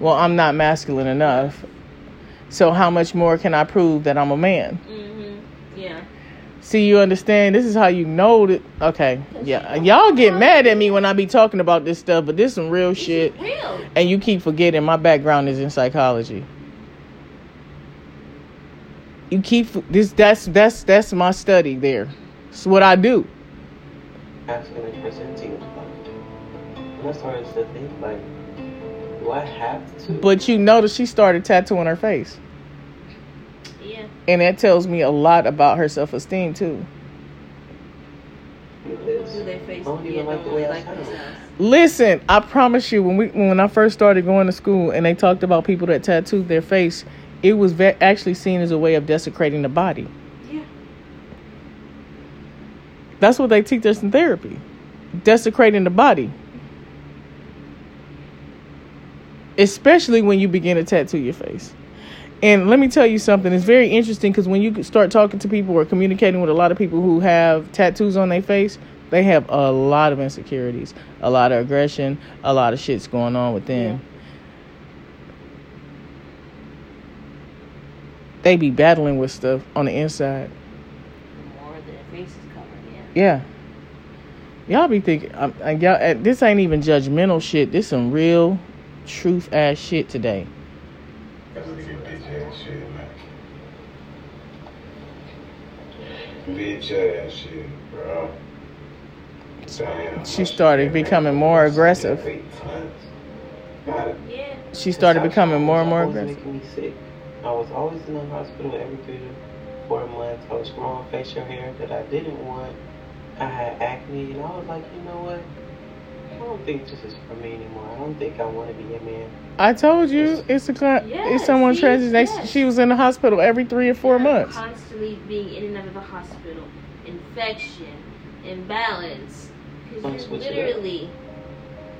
Well, I'm not masculine enough. So how much more can I prove that I'm a man? Mhm. Yeah. See, you understand? This is how you know that. Okay, yeah, y'all get mad at me when I be talking about this stuff, but this some real This shit, real. and you keep forgetting my background is in psychology. You keep this. That's that's that's my study. There, it's what I do. asking and presenting And I started to think, like, do I have to? But you notice she started tattooing her face, Yeah. and that tells me a lot about her self esteem too. Because Do they face I don't yeah, even like don't the way like sound. Listen, I promise you, when we when I first started going to school and they talked about people that tattooed their face, it was ve- actually seen as a way of desecrating the body. Yeah. That's what they teach us in therapy, desecrating the body. Especially when you begin to tattoo your face. And let me tell you something. It's very interesting because when you start talking to people or communicating with a lot of people who have tattoos on their face, they have a lot of insecurities, a lot of aggression, a lot of shit's going on with them. They be battling with stuff on the inside. The covered, yeah. Yeah. Y'all be thinking, um, y'all, this ain't even judgmental shit. This some real, truth ass shit today. She started becoming more aggressive. She started becoming more and more aggressive. I was always in the hospital every three to four months. I was growing facial hair that I didn't want. I had acne, and I was like, you know what? I don't think this is for me anymore. I don't think I want to be a man. I told you, it's a cli- Yes, it's someone see? transit. They, Yes. She was in the hospital every three or four months. Constantly being in and out of the hospital, infection, imbalance. Because you're switch it up. literally,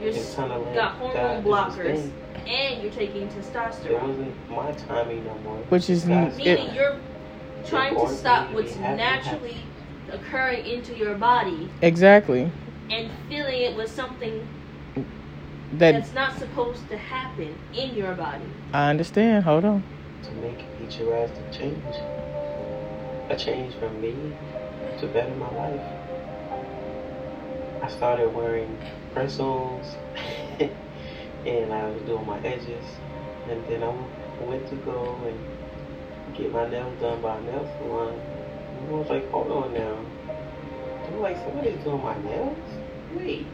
you're It's like got hormone God blockers, and you're taking testosterone. It testosterone. wasn't my timing no more. Which is God's n- it- Meaning you're trying to stop what's be happy. naturally occurring into your body Exactly. And filling it with something That that's not supposed to happen in your body. I understand. Hold on. to make each a drastic change. A change from me to better my life. I started wearing press-ons and I was doing my edges and then I went to go and get my nails done by a nail salon. And I was like, hold on now. I'm like, somebody's doing my nails? Wait.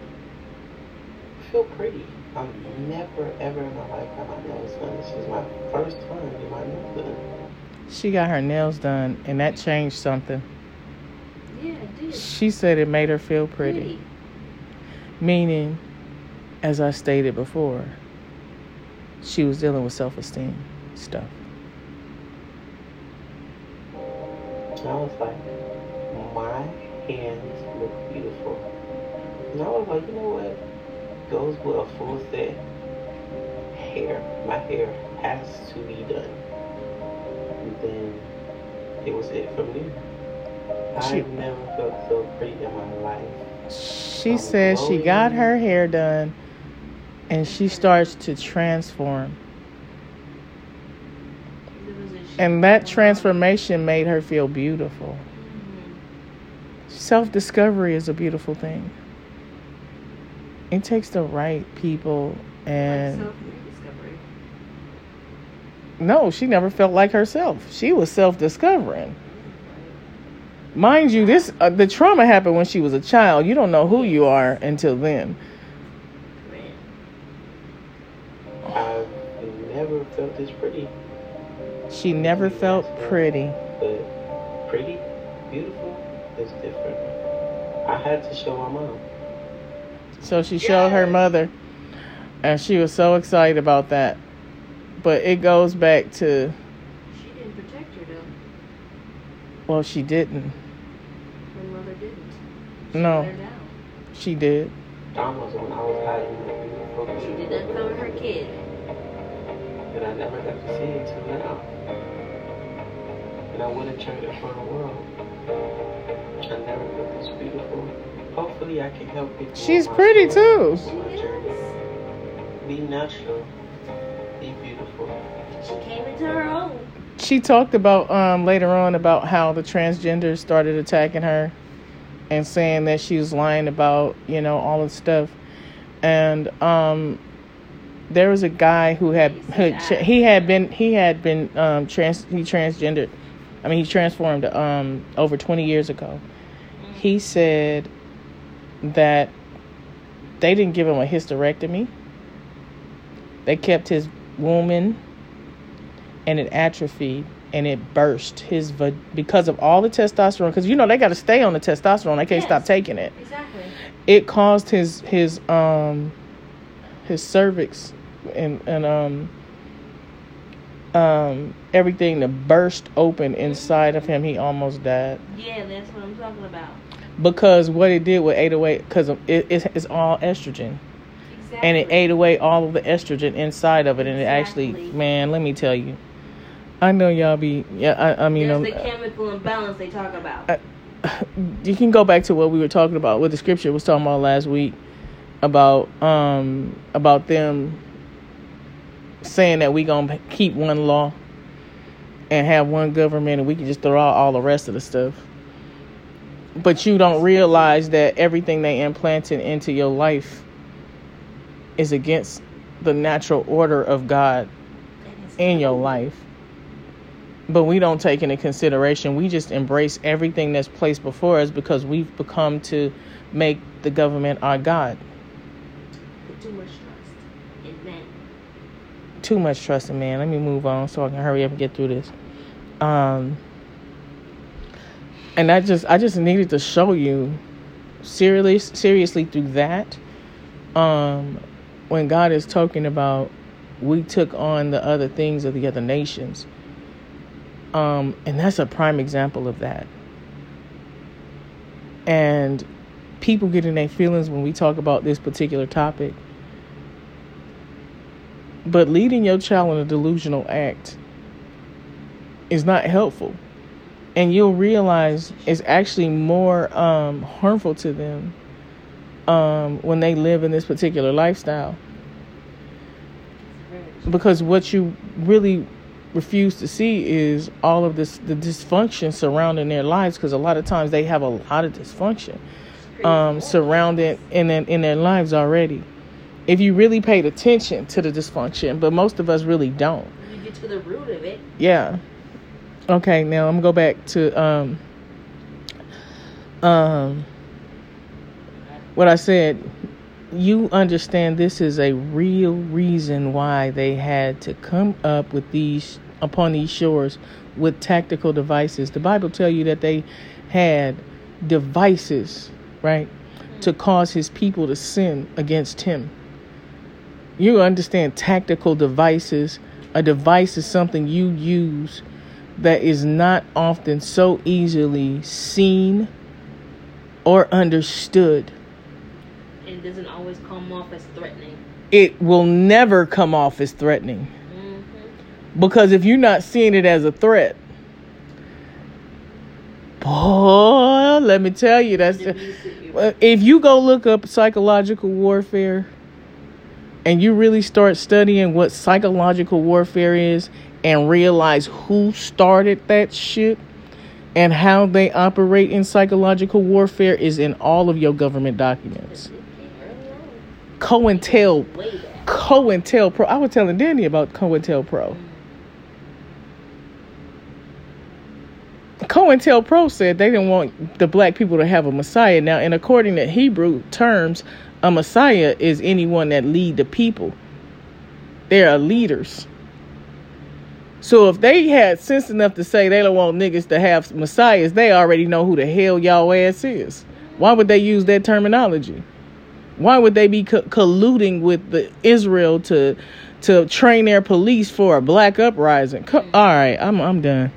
I feel pretty. I've never ever in my life got my nails done. This is my first time getting my nails done. She got her nails done, and that changed something. Yeah, it did. She said it made her feel pretty. Meaning, as I stated before, she was dealing with self esteem stuff. And I was like, my hands look beautiful. And I was like, you know what? Goes with a full set hair. My hair has to be done. And then it was it from there. She- I've never felt so pretty in my life. She I'm said she got her hair done and she starts to transform. And that transformation made her feel beautiful. Self discovery is a beautiful thing. It takes the right people and Self-rediscovery. no, she never felt like herself. She was self discovering. Mind you, this uh, the trauma happened when she was a child. You don't know who you are until then. I've never felt this pretty. She never felt pretty. But pretty, beautiful is different. I had to show my mom. So she showed her mother, and she was so excited about that. But it goes back to She didn't protect her though. well, she didn't. Her mother didn't. She No. let her down. She did. Almost when I was hiding She did not cover her kid. that I never got to see until now. And I wouldn't trade it for the world. I never felt this beautiful. Hopefully I can help people. She's pretty, too. on. Be natural. Be beautiful. She came into her own. She talked about um, later on about how the transgenders started attacking her and saying that she was lying about you know all this stuff. And um, there was a guy who had, had he had been he had been um, trans he transgendered. I mean he transformed um, over twenty years ago. He said that they didn't give him a hysterectomy. They kept his womb in and it atrophied and it burst his va- because of all the testosterone. Because you know they got to stay on the testosterone; they can't Yes. stop taking it. Exactly. It caused his his um his cervix and and um um everything to burst open inside of him. He almost died Yeah, that's what I'm talking about. because what it did with 808 because it, it's, it's all estrogen Exactly. and it ate away all of the estrogen inside of it and it actually man let me tell you i know y'all be yeah i, I mean There's um, the chemical imbalance they talk about. I- you can go back to what we were talking about what the scripture was talking about last week about um about them saying that we gonna keep one law and have one government and we can just throw out all the rest of the stuff but you don't realize that everything they implanted into your life is against the natural order of god in your life. But we don't take into consideration. We just embrace everything that's placed before us because we've become to make the government our God. Put too much trust in men. Too much trust in man. Let me move on so I can hurry up and get through this. Um and I just I just needed to show you seriously seriously through that. Um when God is talking about we took on the other things of the other nations. Um, and that's a prime example of that. And people get in their feelings when we talk about this particular topic. But leading your child in a delusional act is not helpful. And you'll realize it's actually more um, harmful to them um, when they live in this particular lifestyle. Because what you really refuse to see is all of this the dysfunction surrounding their lives because a lot of times they have a lot of dysfunction um surrounding in their, in their lives already if you really paid attention to the dysfunction but most of us really don't. You get to the root of it. yeah. Okay now i'm gonna go back to um um what i said. You understand this is a real reason why they had to come up with these upon these shores with tactical devices. The bible tell you that they had devices right to cause his people to sin against him you understand tactical devices a device is something you use that is not often so easily seen or understood It doesn't always come off as threatening. it will never come off as threatening Mm-hmm. because if you're not seeing it as a threat boy let me tell you that's if you go look up psychological warfare and you really start studying what psychological warfare is and realize who started that shit and how they operate in psychological warfare is in all of your government documents. COINTEL. COINTELPRO. I was telling Danny about COINTELPRO. COINTELPRO said they didn't want the black people to have a Messiah. Now, and according to Hebrew terms, a Messiah is anyone that lead the people. They are leaders. So if they had sense enough to say they don't want niggas to have messiahs, they already know who the hell y'all ass is. Why would they use that terminology? Why would they be co- colluding with the Israel to to train their police for a black uprising? Co- All right, I'm I'm done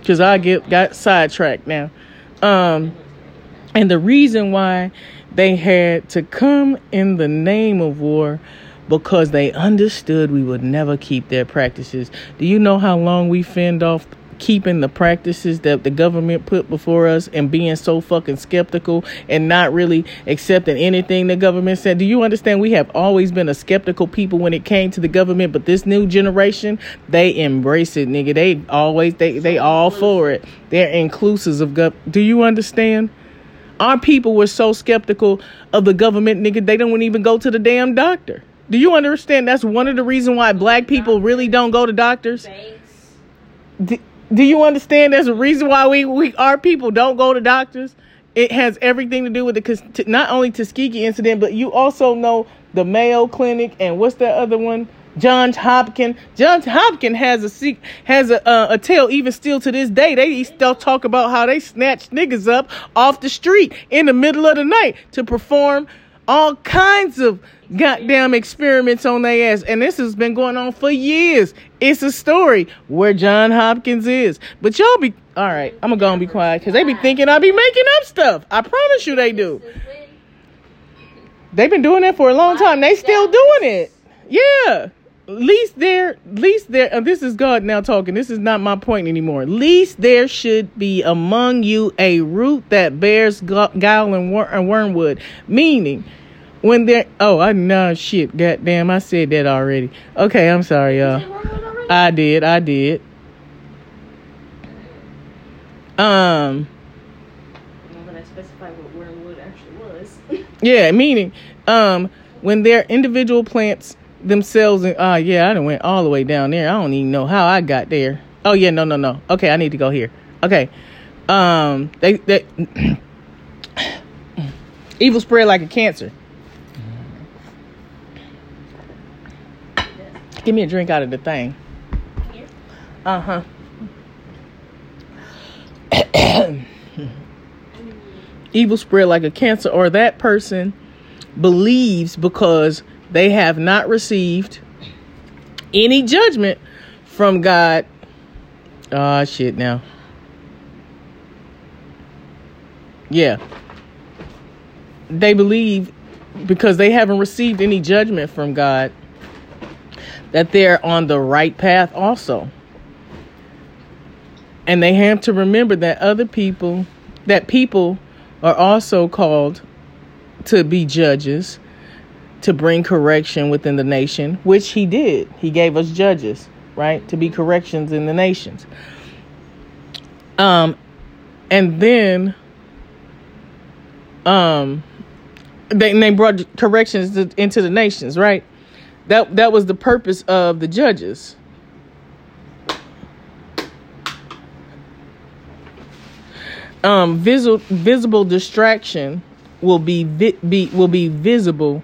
because I get got sidetracked now. Um, and the reason why they had to come in the name of war because they understood we would never keep their practices. Do you know how long we fend off keeping the practices that the government put before us and being so fucking skeptical and not really accepting anything the government said? Do you understand we have always been a skeptical people when it came to the government, but this new generation, they embrace it, nigga. They always they they all for it. They're inclusive of gov. Do you understand? Our people were so skeptical of the government, nigga, they don't even go to the damn doctor. Do you understand? That's one of the reasons why black people really don't go to doctors. Do, do you understand? There's a reason why we, we our people don't go to doctors. It has everything to do with the not only Tuskegee incident, but you also know the Mayo Clinic and what's that other one? Johns Hopkins. Johns Hopkins has a sec- has a uh, a tale even still to this day. They still talk about how they snatch niggas up off the street in the middle of the night to perform all kinds of goddamn experiments on their ass. And this has been going on for years. It's a story where John Hopkins is. But y'all be all right. I'm gonna go and be quiet because they be thinking I be making up stuff. I promise you they do. They've been doing that for a long time. They still doing it. Yeah. Least there, least there. And this is God now talking. This is not my point anymore. Least there should be among you a root that bears gu- gall and, wor- and wormwood. Meaning, when there. Oh, I know shit. Goddamn, I said that already. Okay, I'm sorry, y'all. Is it wrong already? I did. I did. Um. Specify what wormwood actually was. Yeah, meaning um when their individual plants themselves and ah yeah, I done went all the way down there. I don't even know how I got there. Oh yeah, no no no. Okay, I need to go here. Okay. Um they they evil spread like a cancer. Give me a drink out of the thing. Uh-huh. Evil spread like a cancer, or that person believes because they have not received any judgment from God. Ah, shit, now. Yeah. They believe because they haven't received any judgment from God that they're on the right path also. And they have to remember that other people, that people are also called to be judges, to bring correction within the nation, which he did. He gave us judges, right? To be corrections in the nations. Um, and then, um, they, they brought corrections to, into the nations, right? That that was the purpose of the judges. Um, visible visible distraction will be, vi- be will be visible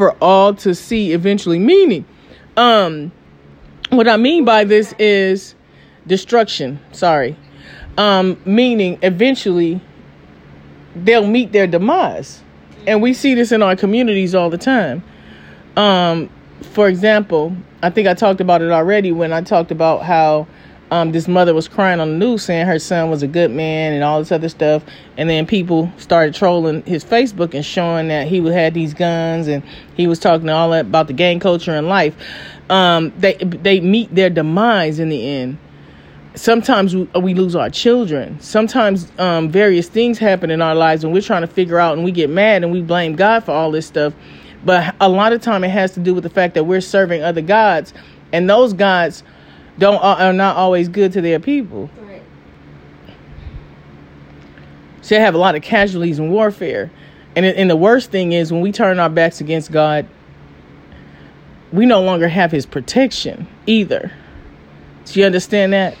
for all to see eventually. Meaning, um, what I mean by this is destruction. Sorry, um, meaning eventually they'll meet their demise, and we see this in our communities all the time. Um, for example, I think I talked about it already when I talked about how um, this mother was crying on the news saying her son was a good man and all this other stuff. And then people started trolling his Facebook and showing that he had these guns and he was talking all about the gang culture and life. Um, they they meet their demise in the end. Sometimes we, we lose our children. Sometimes um, various things happen in our lives and we're trying to figure out and we get mad and we blame God for all this stuff. But a lot of time it has to do with the fact that we're serving other gods, and those gods don't are not always good to their people. Right. So they have a lot of casualties in warfare, and and the worst thing is when we turn our backs against God, we no longer have His protection either. Do you understand that?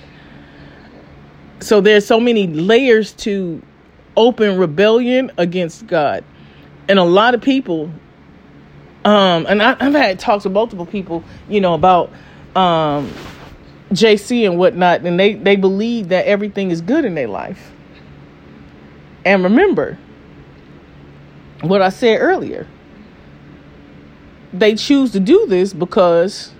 So there's so many layers to open rebellion against God, and a lot of people um and I, i've had talks with multiple people you know about um jc and whatnot and they they believe that everything is good in their life. And remember what i said earlier they choose to do this because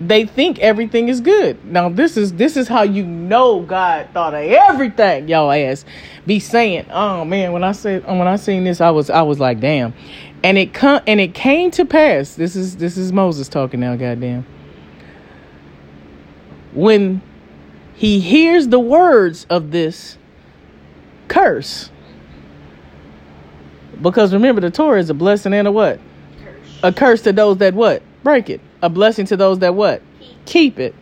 they think everything is good. Now this is this is how you know god thought of everything y'all ass. Be saying oh man when i said when i seen this i was i was like damn. And it come and it came to pass. This is this is moses talking now goddamn when he hears the words of this curse. Because remember the torah is a blessing and a what? Curse. a curse to those that what? Break it. A blessing to those that what? Keep. It.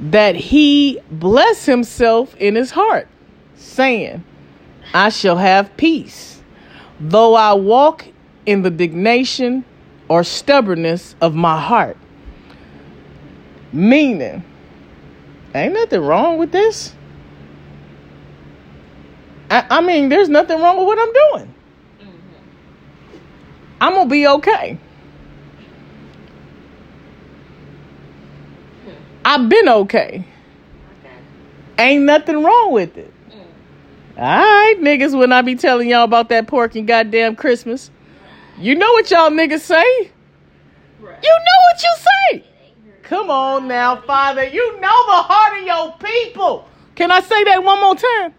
That he bless himself in his heart saying i shall have peace. Though i walk in the dignation or stubbornness of my heart Meaning, ain't nothing wrong with this. I, I mean, there's nothing wrong with what I'm doing. I'm going to be okay. Hmm. I've been okay. Ain't nothing wrong with it. Mm. All right, niggas, when I be telling y'all about that pork and goddamn Christmas, you know what y'all niggas say. You know what you say. Come on now, Father. You know the heart of your people. Can I say that one more time?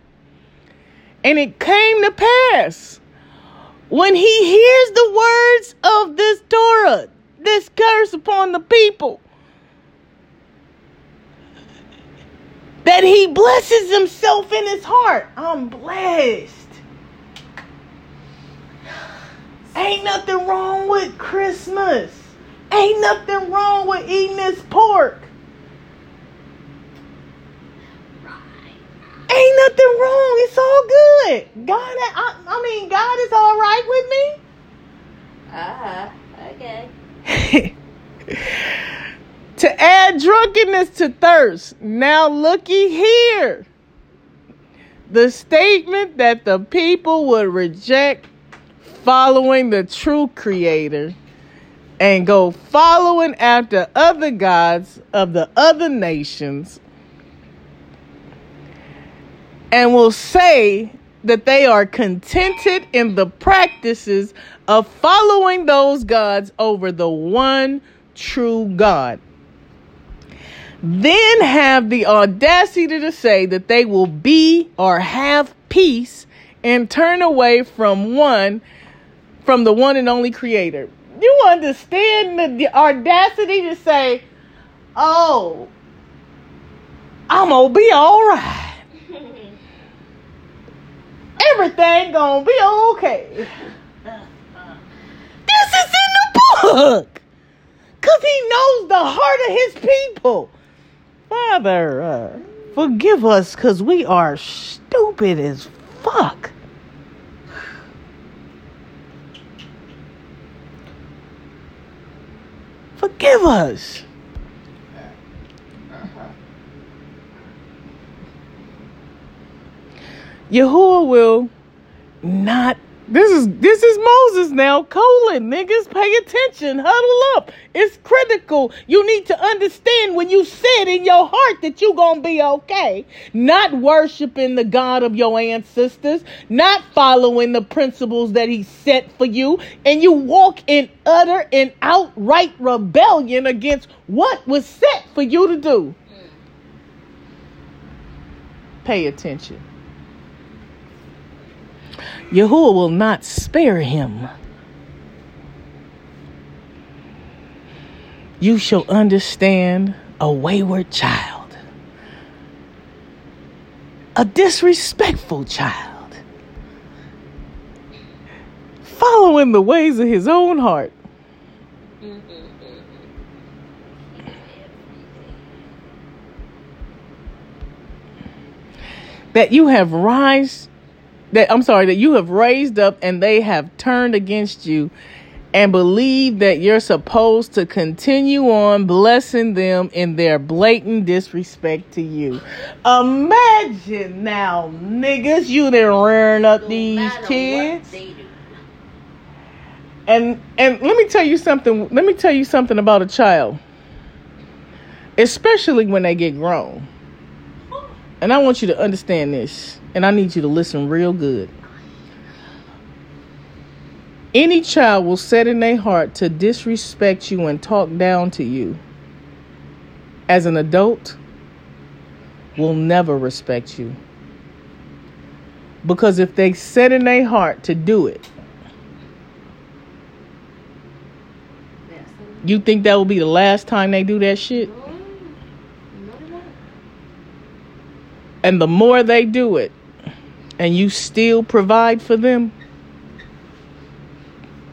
And it came to pass when he hears the words of this Torah, this curse upon the people, that he blesses himself in his heart. I'm blessed. Ain't nothing wrong with Christmas. Ain't nothing wrong with eating this pork. Ain't nothing wrong. It's all good. God, I, I mean, God is all right with me. Ah, okay. to add drunkenness to thirst. Now looky here. The statement that the people would reject following the true creator and go following after other gods of the other nations and will say that they are contented in the practices of following those gods over the one true God. Then have the audacity to say that they will be or have peace and turn away from one, from the one and only creator. You understand the, the audacity to say, oh, I'm gonna be all right everything gonna be okay. This is in the book. Cause he knows the heart of his people. Father, uh, forgive us cause we are stupid as fuck. Forgive us. Yahuah will not. This is this is Moses now. Colon, niggas, pay attention. Huddle up. It's critical. You need to understand when you said in your heart that you gonna be okay. Not worshiping the God of your ancestors, not following the principles that He set for you, and you walk in utter and outright rebellion against what was set for you to do. Pay attention. Yahuah will not spare him. You shall understand a wayward child, a disrespectful child, following the ways of his own heart. That you have rise that I'm sorry that you have raised up and they have turned against you and believe that you're supposed to continue on blessing them in their blatant disrespect to you. Imagine now, niggas, you done rearing up No these kids. What they do. And and let me tell you something. Let me tell you something about a child. Especially when they get grown. And I want you to understand this. And I need you to listen real good. Any child will set in their heart to disrespect you and talk down to you as an adult will never respect you. Because if they set in their heart to do it, you think that will be the last time they do that shit? And the more they do it, and you still provide for them,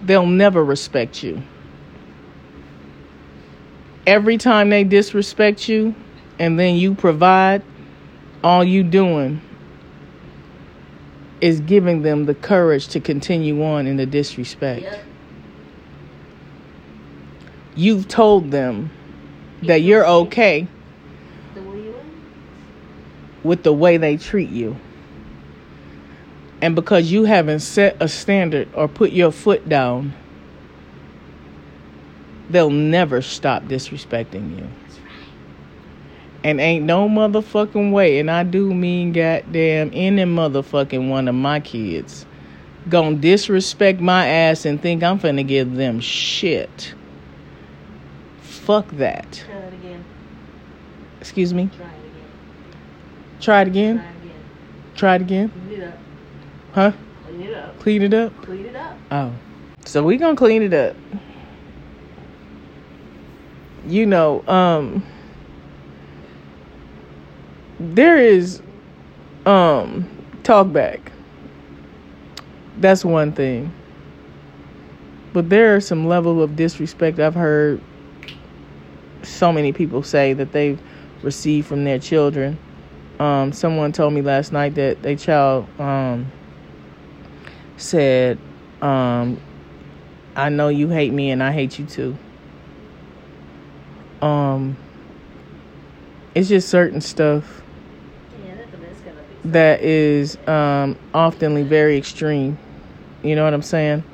they'll never respect you. Every time they disrespect you and then you provide, all you doing is giving them the courage to continue on in the disrespect. Yep. You've told them that you're okay The way you with the way they treat you. And because you haven't set a standard or put your foot down, they'll never stop disrespecting you. Right. And ain't no motherfucking way, and I do mean goddamn any motherfucking one of my kids gonna disrespect my ass and think I'm finna give them shit. Fuck that. Try it again. Excuse me? Try it again. Try it again? Try it again. Try it again? Clean it up. Huh? Clean it up. Clean it up? Clean it up. Oh. So we gonna clean it up. You know, um there is um talk back. That's one thing. But there are some level of disrespect I've heard so many people say that they've received from their children. Um, someone told me last night that their child um, said, um, I know you hate me and I hate you too. Um, it's just certain stuff Yeah, that's, that's gonna be. that is um, oftenly very extreme. You know what I'm saying?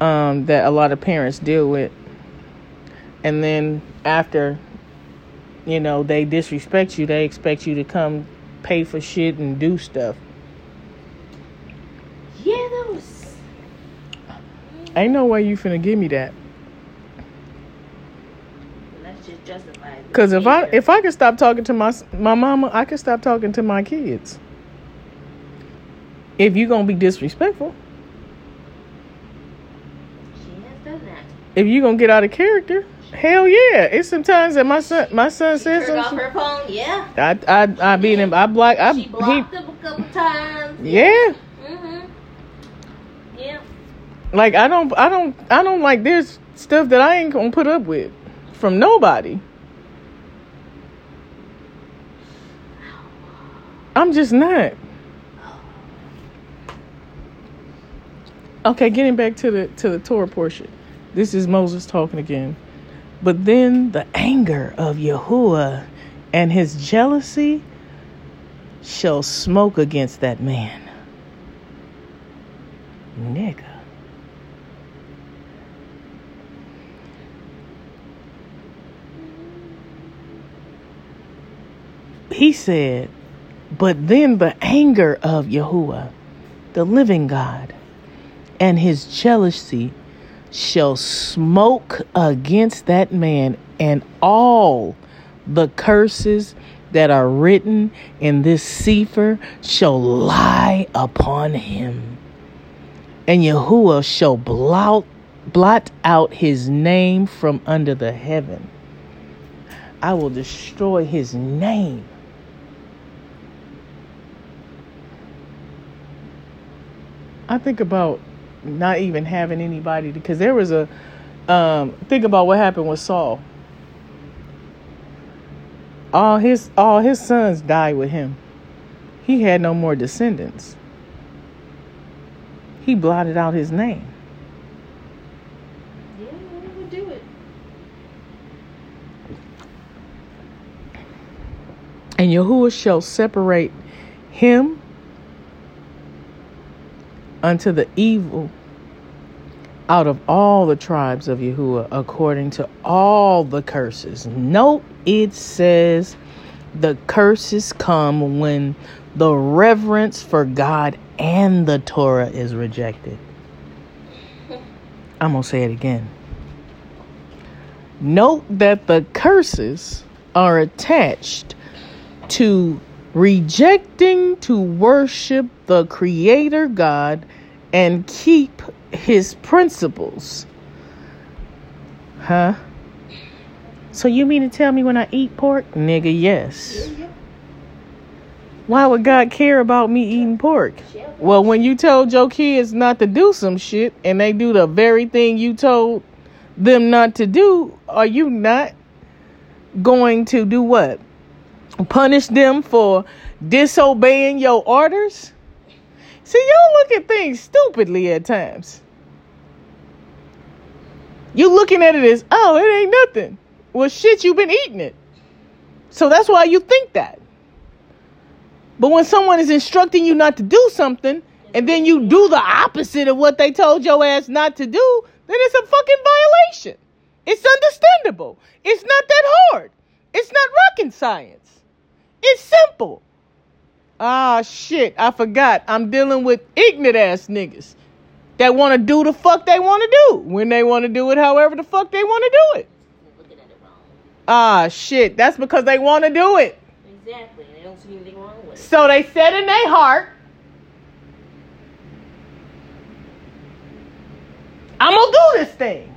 Um, that a lot of parents deal with. And then after, you know, they disrespect you, they expect you to come pay for shit and do stuff. Yeah, those. Ain't no way you finna give me that. That's just justified. Cause if I if I could stop talking to my my mama, I could stop talking to my kids. If you gonna be disrespectful, she has done that. if you gonna get out of character, hell yeah. It's sometimes that my son my son She says turned off her phone. Yeah. I I I beat him. I block. I she he, blocked him a couple times. yeah. Mhm. Like I don't I don't I don't like. There's stuff that I ain't gonna put up with from nobody. I'm just not. Okay, getting back to the to the Torah portion. This is Moses talking again. But then the anger of Yahuah and his jealousy shall smoke against that man. Nigga. He said, But then the anger of Yahuah, the living God, and his jealousy shall smoke against that man, and all the curses that are written in this Sefer shall lie upon him. And Yahuah shall blot, blot out his name from under the heaven. I will destroy his name. I think about not even having anybody because there was a um think about what happened with Saul. All his all his sons died with him. He had no more descendants. He blotted out his name. Yeah, would do it. And Yahuah shall separate him unto the evil out of all the tribes of Yahuah according to all the curses. Note it says the curses come when the reverence for God and the Torah is rejected. I'm going to say it again. Note that the curses are attached to rejecting to worship the Creator God and keep His principles. Huh? So you mean to tell me when I eat pork? Nigga, yes. Why would God care about me eating pork? Well, when you told your kids not to do some shit and they do the very thing you told them not to do, are you not going to do what? Punish them for disobeying your orders? See, y'all look at things stupidly at times. You looking at it as, oh, it ain't nothing. Well, shit, you've been eating it. So that's why you think that. But when someone is instructing you not to do something, and then you do the opposite of what they told your ass not to do, then it's a fucking violation. It's understandable. It's not that hard. It's not rocket science. It's simple. Ah, shit. I forgot. I'm dealing with ignorant ass niggas that want to do the fuck they want to do when they want to do it however the fuck they want to do it. You're looking at it wrong. Ah, shit. That's because they want to do it. Exactly. They don't see anything wrong with it. So they said in their heart, I'm gonna do this thing.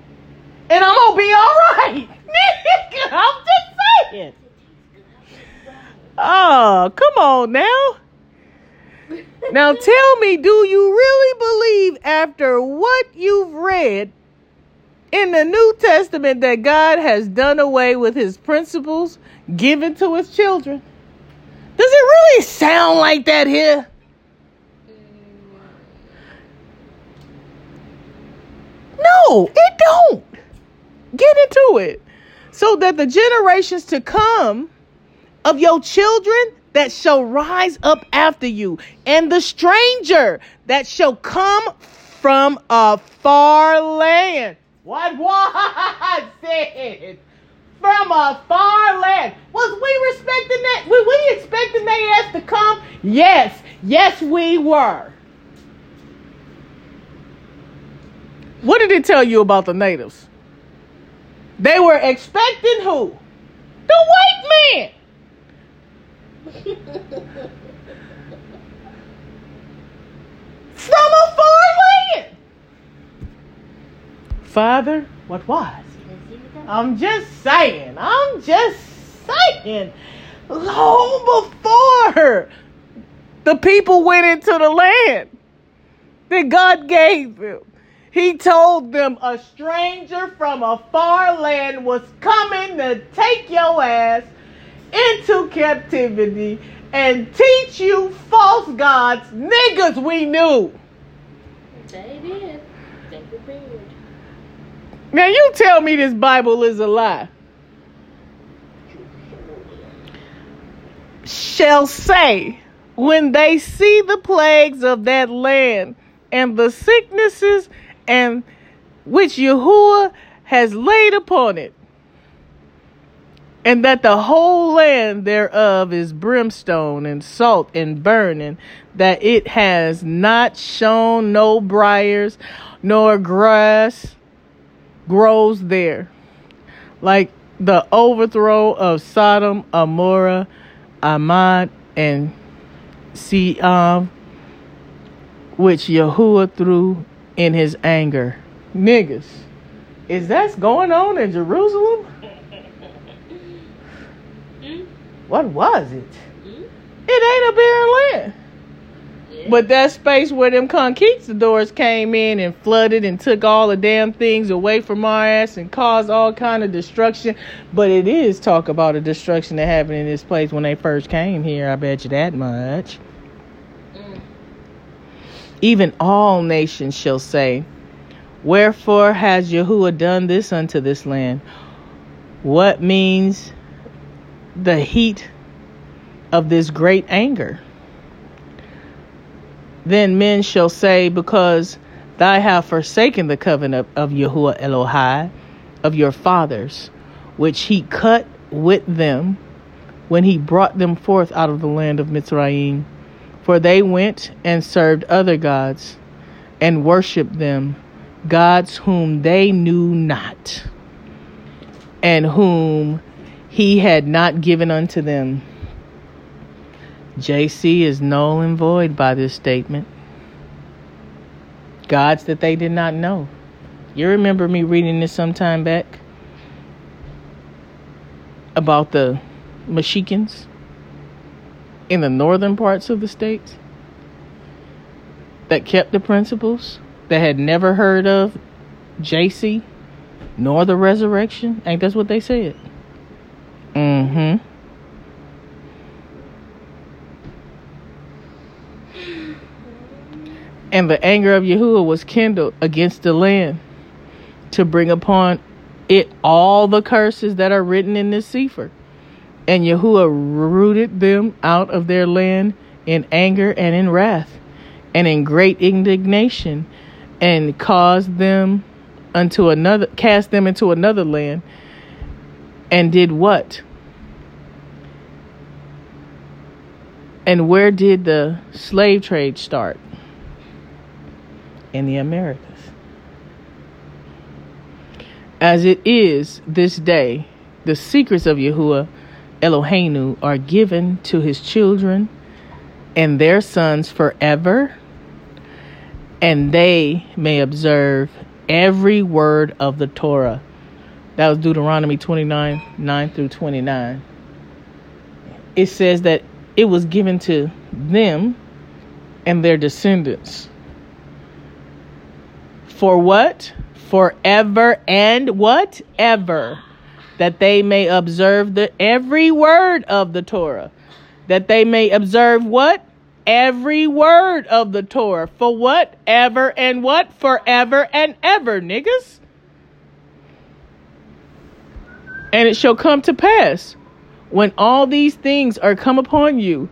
And I'm gonna be alright. Nigga, I'm just saying. Oh, come on now. Now tell me, do you really believe after what you've read in the New Testament that God has done away with his principles given to his children? Does it really sound like that here? No, it don't. Get into it. So that the generations to come of your children that shall rise up after you, and the stranger that shall come from a far land. What was said? From a far land. Was we respecting that? Were we expecting they ass to come? Yes, yes, we were. What did it tell you about the natives? They were expecting who? The white man. From a far land. Father, what was? I'm just saying. I'm just saying. Long before the people went into the land that God gave them, He told them a stranger from a far land was coming to take your ass into captivity and teach you false gods. Niggas, we knew. They did. They prepared. Now you tell me this Bible is a lie. Shall say when they see the plagues of that land and the sicknesses and which Yahuwah has laid upon it, and that the whole land thereof is brimstone and salt and burning, that it has not shown no briars nor grass grows there, like the overthrow of Sodom, Amorah, Admah, and Siam, which Yahuah threw in his anger. Niggas, is that going on in Jerusalem? What was it? It ain't a barren land. Yeah. But that space where them conquistadors came in and flooded and took all the damn things away from our ass and caused all kind of destruction. But it is talk about a destruction that happened in this place when they first came here. I bet you that much. Mm. Even all nations shall say, Wherefore has Yahuah done this unto this land? What means the heat of this great anger? Then men shall say, Because thou have forsaken the covenant of Yahuah Elohai, of your fathers, which he cut with them when he brought them forth out of the land of Mitsrayim. For they went and served other gods and worshipped them, gods whom they knew not, and whom he had not given unto them. JC is null and void by this statement. Gods that they did not know. You remember me reading this sometime back about the Mexicans in the northern parts of the states that kept the principles that had never heard of JC nor the resurrection. Ain't that's what they said? Mm-hmm. And the anger of Yahuah was kindled against the land to bring upon it all the curses that are written in this Sefer. And Yahuah rooted them out of their land in anger and in wrath and in great indignation and caused them unto another cast them into another land and did what And where did the slave trade start? In the Americas. As it is this day, the secrets of Yahuah Elohaynu are given to his children and their sons forever, and they may observe every word of the Torah. That was Deuteronomy 29 9 through 29. It says that it was given to them and their descendants. For what? Forever and whatever. That they may observe the every word of the Torah. That they may observe what? Every word of the Torah. For whatever and what? Forever and ever, niggas. And it shall come to pass when all these things are come upon you,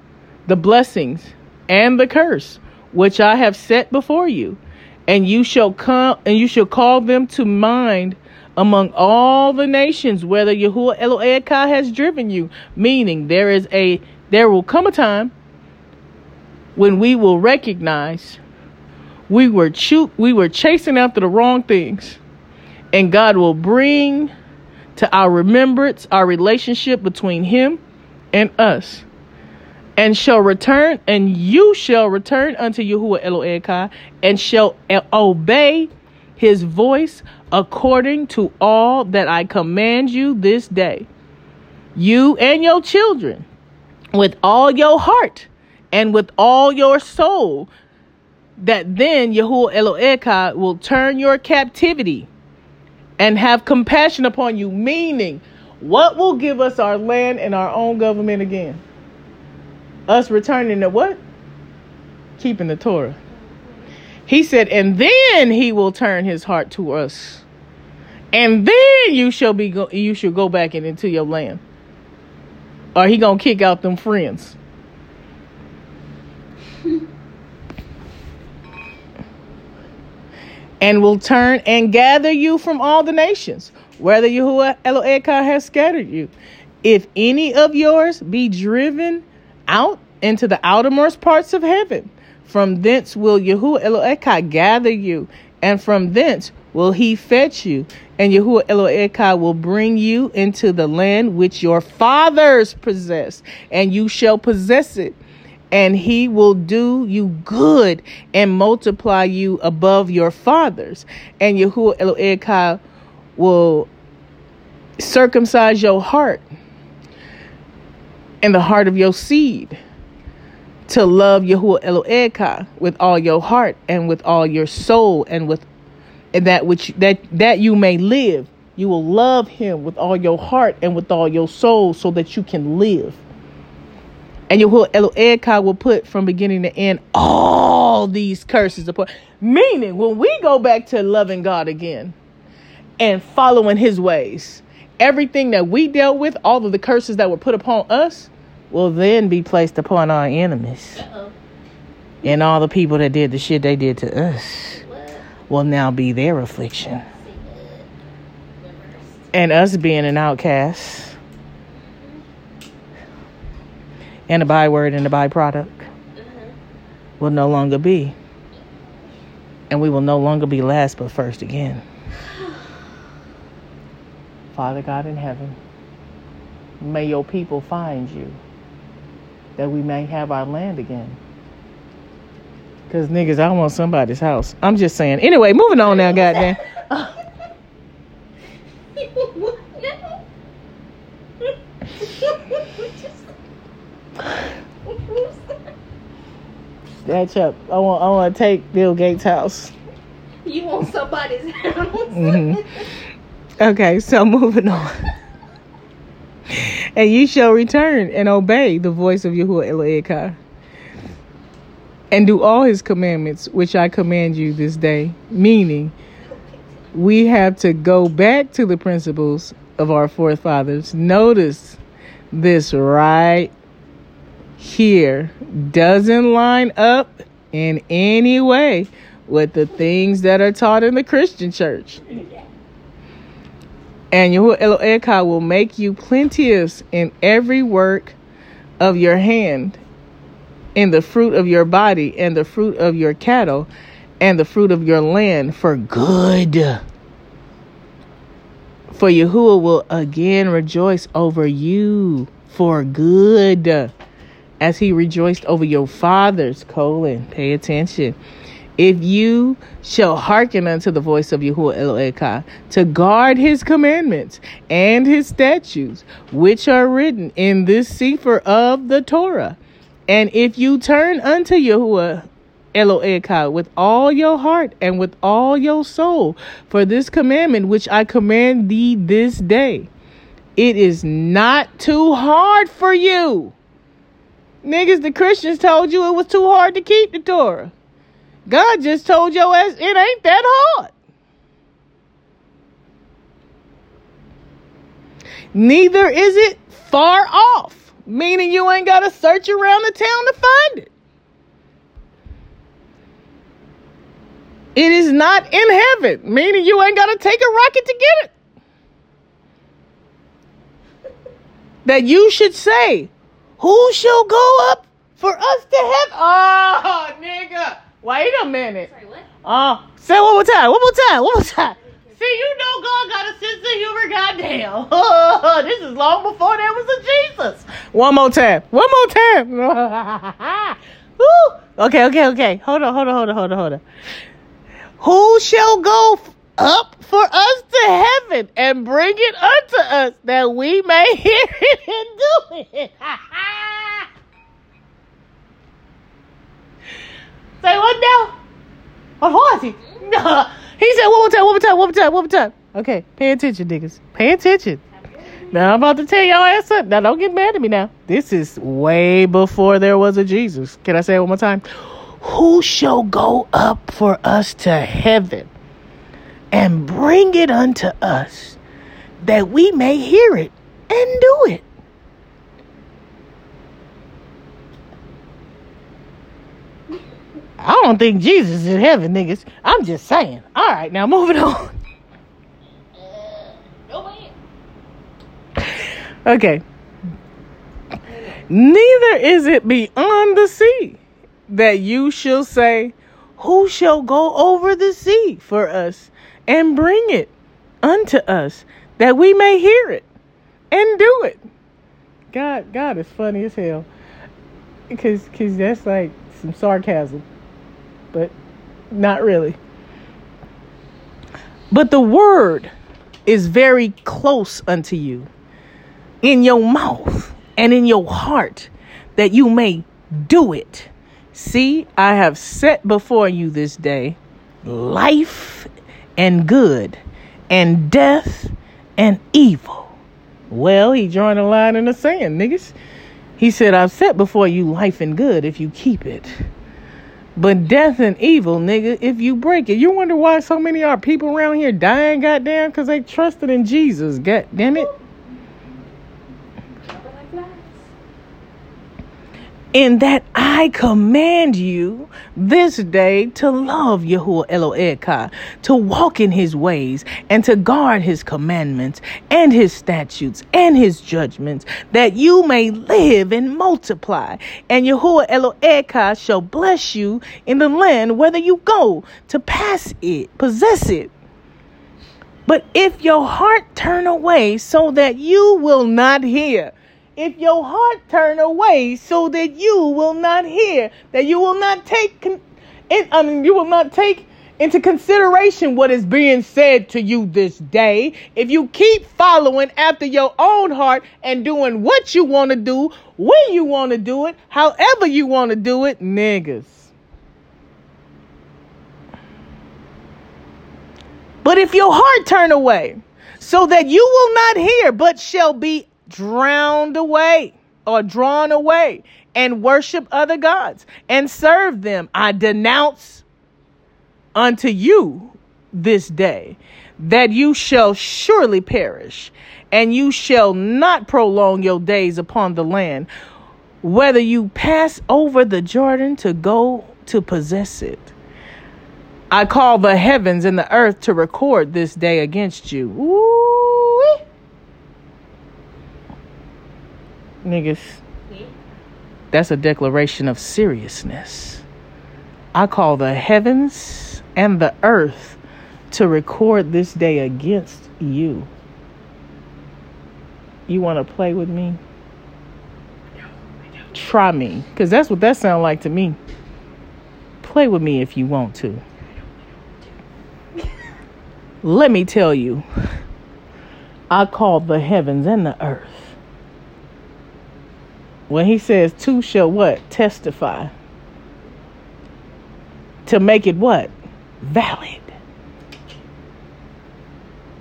the blessings and the curse which I have set before you, and you shall come and you shall call them to mind among all the nations whether Yahuah Elohayka has driven you. Meaning there is a there will come a time when we will recognize we were cho- we were chasing after the wrong things, and God will bring to our remembrance our relationship between him and us and shall return and you shall return unto Yahuah Elohayka and shall obey his voice according to all that I command you this day. You and your children with all your heart and with all your soul that then Yahuah Elohayka will turn your captivity and have compassion upon you. Meaning, what will give us our land and our own government again? Us returning to what? Keeping the Torah. He said, and then he will turn his heart to us. And then you shall be go- you shall go back into your land. Or he gonna kick out them friends. And will turn and gather you from all the nations, whether Yahuah Elohayka has scattered you. If any of yours be driven out into the outermost parts of heaven, from thence will Yahuah Elohayka gather you, and from thence will he fetch you, and Yahuah Elohayka will bring you into the land which your fathers possessed, and you shall possess it and he will do you good and multiply you above your fathers. And Yahuah Elohayka will circumcise your heart and the heart of your seed to love Yahuah Elohayka with all your heart and with all your soul and with and that which that that you may live. You will love him with all your heart and with all your soul so that you can live. And Yahuah Elohayka will put from beginning to end all these curses upon. Meaning, when we go back to loving God again and following his ways, everything that we dealt with, all of the curses that were put upon us, will then be placed upon our enemies. Uh-oh. And all the people that did the shit they did to us will now be their affliction. Say good. Reversed. And us being an outcast and a byword and a byproduct Uh-huh. will no longer be. And we will no longer be last but first again. Father God in heaven, may your people find you that we may have our land again. Because niggas, I want somebody's house. I'm just saying. Anyway, moving on now, goddamn. That's up. I want I want to take Bill Gates' house. you want somebody's house? Mhm. Okay, so moving on. and you shall return and obey the voice of Yahuah Elohayka and do all his commandments which I command you this day. Meaning, we have to go back to the principles of our forefathers. Notice this right here doesn't line up in any way with the things that are taught in the Christian church. And Yahuah Elohayka will make you plenteous in every work of your hand in the fruit of your body and the fruit of your cattle and the fruit of your land for good. For Yahuah will again rejoice over you for good, as he rejoiced over your fathers. Colon, pay attention. If you shall hearken unto the voice of Yahuah Elohayka to guard his commandments and his statutes, which are written in this sefer of the Torah, and if you turn unto Yahuah Elohayka with all your heart and with all your soul for this commandment which I command thee this day, it is not too hard for you. Niggas, the Christians told you it was too hard to keep the Torah. God just told your ass it ain't that hard. Neither is it far off, meaning you ain't got to search around the town to find it. It is not in heaven, meaning you ain't got to take a rocket to get it. That you should say, Who shall go up for us to heaven? Oh, nigga. Wait a minute. Sorry, what? Uh, say it one more time. One more time. One more time. See, you know God got a sense of humor. Goddamn. Oh, this is long before there was a Jesus. One more time. One more time. Okay, okay, okay. Hold on, hold on, hold on, hold on, hold on. Who shall go up for us to heaven and bring it unto us that we may hear it and do it? Say what now? What was he? No. He said one more time, one more time, one more time, one more time. Okay, pay attention, niggas. Pay attention. Now I'm about to tell y'all ass up. Now don't get mad at me now. This is way before there was a Jesus. Can I say it one more time? Who shall go up for us to heaven and bring it unto us that we may hear it and do it? I don't think Jesus is in heaven, niggas. I'm just saying. All right, now moving on. Okay. Neither is it beyond the sea that you shall say, Who shall go over the sea for us and bring it unto us that we may hear it and do it? God, God is funny as hell. Cause, cause that's like some sarcasm, but not really. But the word is very close unto you in your mouth and in your heart that you may do it. See, I have set before you this day life and good and death and evil. Well, he drawing a line in the sand, niggas. He said, I've set before you life and good if you keep it. But death and evil, nigga, if you break it. You wonder why so many our people around here dying, goddamn, because they trusted in Jesus, god damn it. Drop it like flies. In that I command you this day to love Yahuah Elohayka, to walk in his ways, and to guard his commandments and his statutes and his judgments, that you may live and multiply. And Yahuah Elohayka shall bless you in the land whether you go to pass it, possess it. But if your heart turn away so that you will not hear, if your heart turn away so that you will not hear, that you will not take, con- I mean, you will not take into consideration what is being said to you this day, if you keep following after your own heart and doing what you want to do, when you want to do it, however you want to do it, niggas. But if your heart turn away, so that you will not hear, but shall be drowned away or drawn away and worship other gods and serve them, I denounce unto you this day that you shall surely perish, and you shall not prolong your days upon the land, whether you pass over the Jordan to go to possess it. I call the heavens and the earth to record this day against you. Ooh. Niggas, hmm? That's a declaration of seriousness. I call the heavens and the earth to record this day against you. You want to play with me? Try me, because that's what that sounds like to me. Play with me if you want to. Let me tell you, I call the heavens and the earth. When he says two shall what? Testify. To make it what? Valid.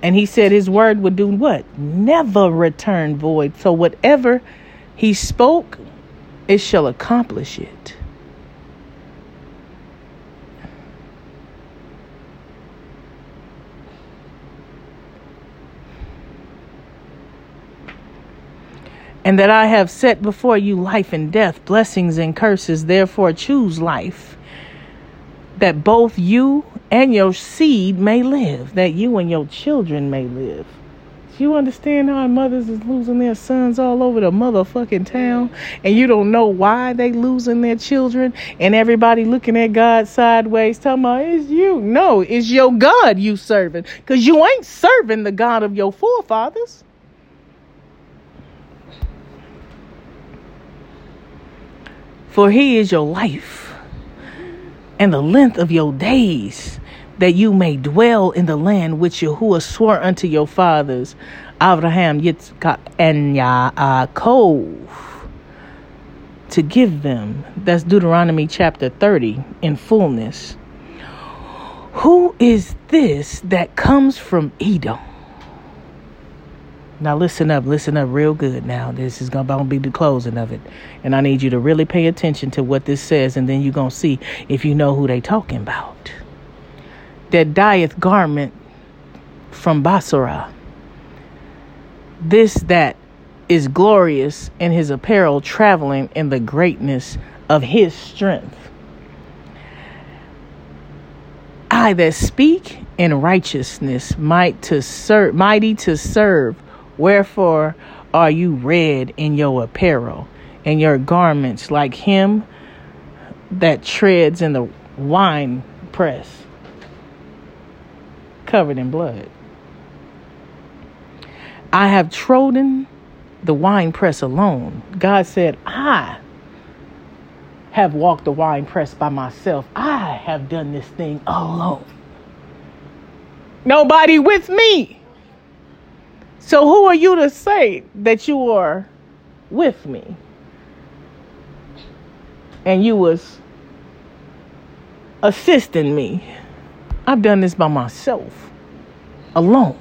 And he said his word would do what? Never return void. So whatever he spoke, it shall accomplish it. And that I have set before you life and death, blessings and curses. Therefore, choose life, that both you and your seed may live, that you and your children may live. Do you understand how mothers is losing their sons all over the motherfucking town and you don't know why they losing their children and everybody looking at God sideways talking about it's you. No, it's your God you serving because you ain't serving the God of your forefathers. For he is your life and the length of your days that you may dwell in the land which Yahuah swore unto your fathers, Abraham, Yitschaq, and Ya`aqov, to give them. That's Deuteronomy chapter 30 in fullness. Who is this that comes from Edom? Now listen up, listen up real good now. This is gonna be the closing of it. And I need you to really pay attention to what this says, and then you're gonna see if you know who they talking about that dieth garment from Basara. This that is glorious in his apparel, traveling in the greatness of his strength. I that speak in righteousness, might to serve, mighty to serve. Wherefore are you red in your apparel, and your garments like him that treads in the wine press? covered in blood. I have trodden the wine press alone. God said, I have walked the wine press by myself. I have done this thing alone. Nobody with me. So who are you to say that you are with me? And you was assisting me. I've done this by myself, alone.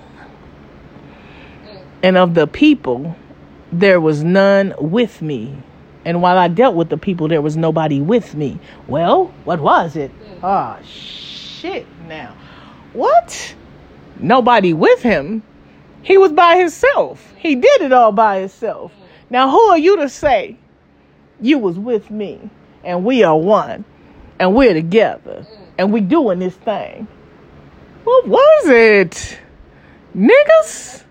And of the people, there was none with me. And while I dealt with the people, there was nobody with me. Well, what was it? Ah, oh, shit now. What? Nobody with him? He was by himself. He did it all by himself. Now, who are you to say you was with me and we are one and we're together and we doing this thing? What was it? Niggas?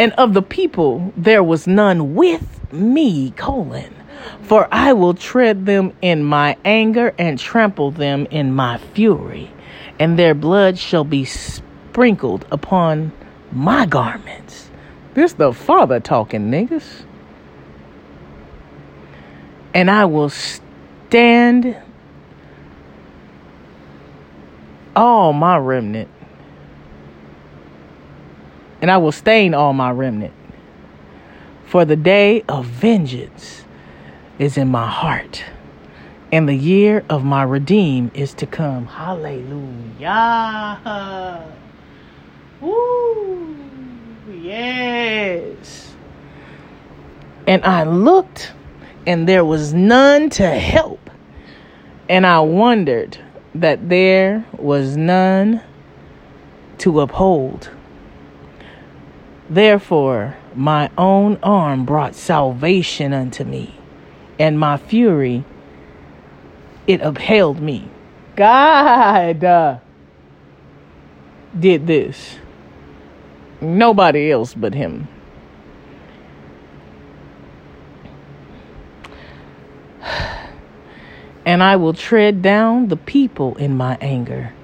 And of the people there was none with me, colon. For I will tread them in my anger and trample them in my fury, and their blood shall be sprinkled upon my garments. This the father talking, niggas. And I will stand all my remnant, and I will stain all my remnant. For the day of vengeance is in my heart, and the year of my redeem is to come. Hallelujah. Woo. Yes. And I looked, and there was none to help. And I wondered that there was none to uphold. Therefore, my own arm brought salvation unto me, and my fury it upheld me. God uh, did this. Nobody else but him. And I will tread down the people in my anger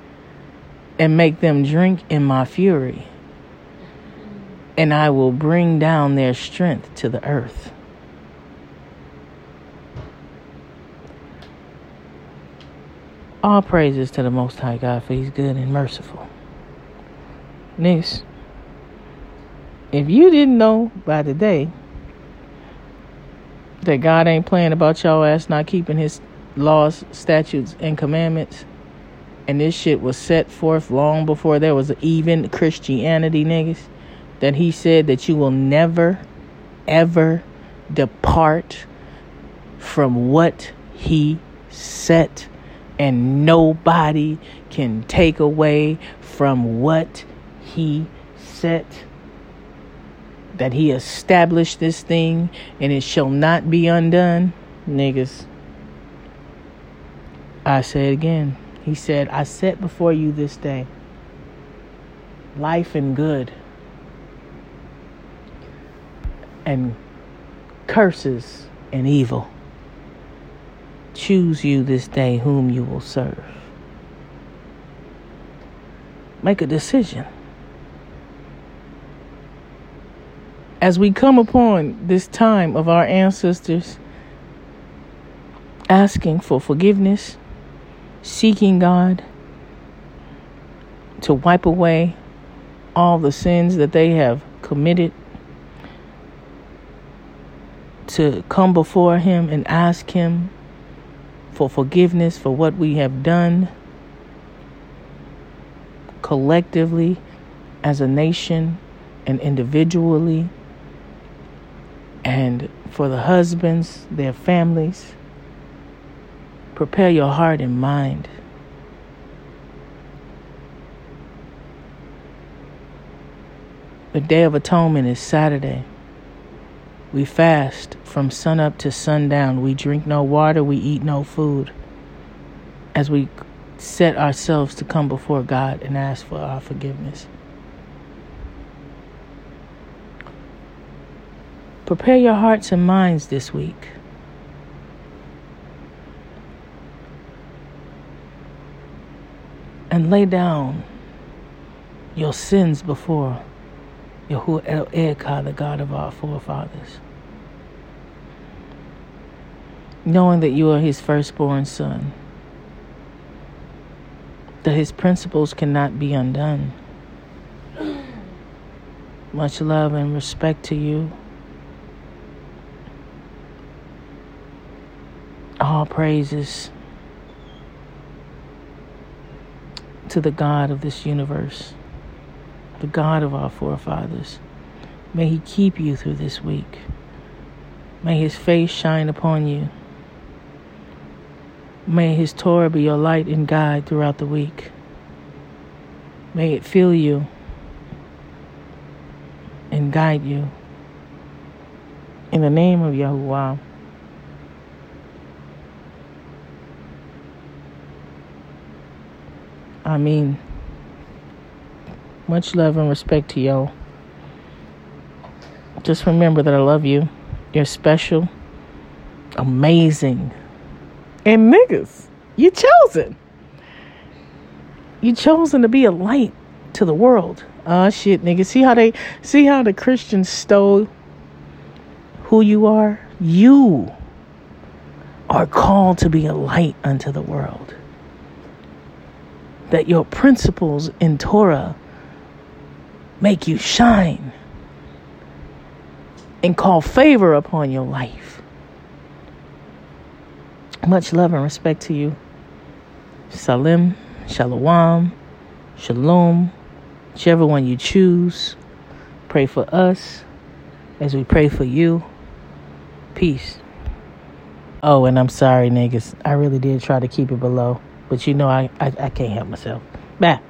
and make them drink in my fury. And I will bring down their strength to the earth. All praises to the Most High God, for He's good and merciful. Next if you didn't know by today that God ain't playing about y'all ass not keeping His laws, statutes, and commandments, and this shit was set forth long before there was even Christianity, niggas, that He said that you will never, ever depart from what He set and nobody can take away from what he set that he established this thing and it shall not be undone niggas i say it again he said i set before you this day life and good and curses and evil Choose you this day whom you will serve. Make a decision. As we come upon this time of our ancestors asking for forgiveness, seeking God to wipe away all the sins that they have committed, to come before Him and ask Him for forgiveness for what we have done collectively as a nation and individually, and for the husbands, their families. Prepare your heart and mind. The Day of Atonement is Saturday. We fast from sunup to sundown. We drink no water, we eat no food. As we set ourselves to come before God and ask for our forgiveness. Prepare your hearts and minds this week. And lay down your sins before Yahuah Elohayka, the God of our forefathers. Knowing that you are his firstborn son, that his principles cannot be undone. Much love and respect to you. All praises to the God of this universe the God of our forefathers. May He keep you through this week. May His face shine upon you. May His Torah be your light and guide throughout the week. May it fill you and guide you. In the name of Yahuah. I mean, much love and respect to y'all. Just remember that I love you. You're special, amazing, and niggas, you chosen. You chosen to be a light to the world. Ah, uh, shit, niggas. See how they see how the Christians stole who you are? You are called to be a light unto the world. That your principles in Torah make you shine and call favor upon your life. Much love and respect to you. Salim, Shalom, Shalom, whichever one you choose. Pray for us as we pray for you. Peace. Oh, and I'm sorry, niggas. I really did try to keep it below, but you know I, I, I can't help myself. Bye.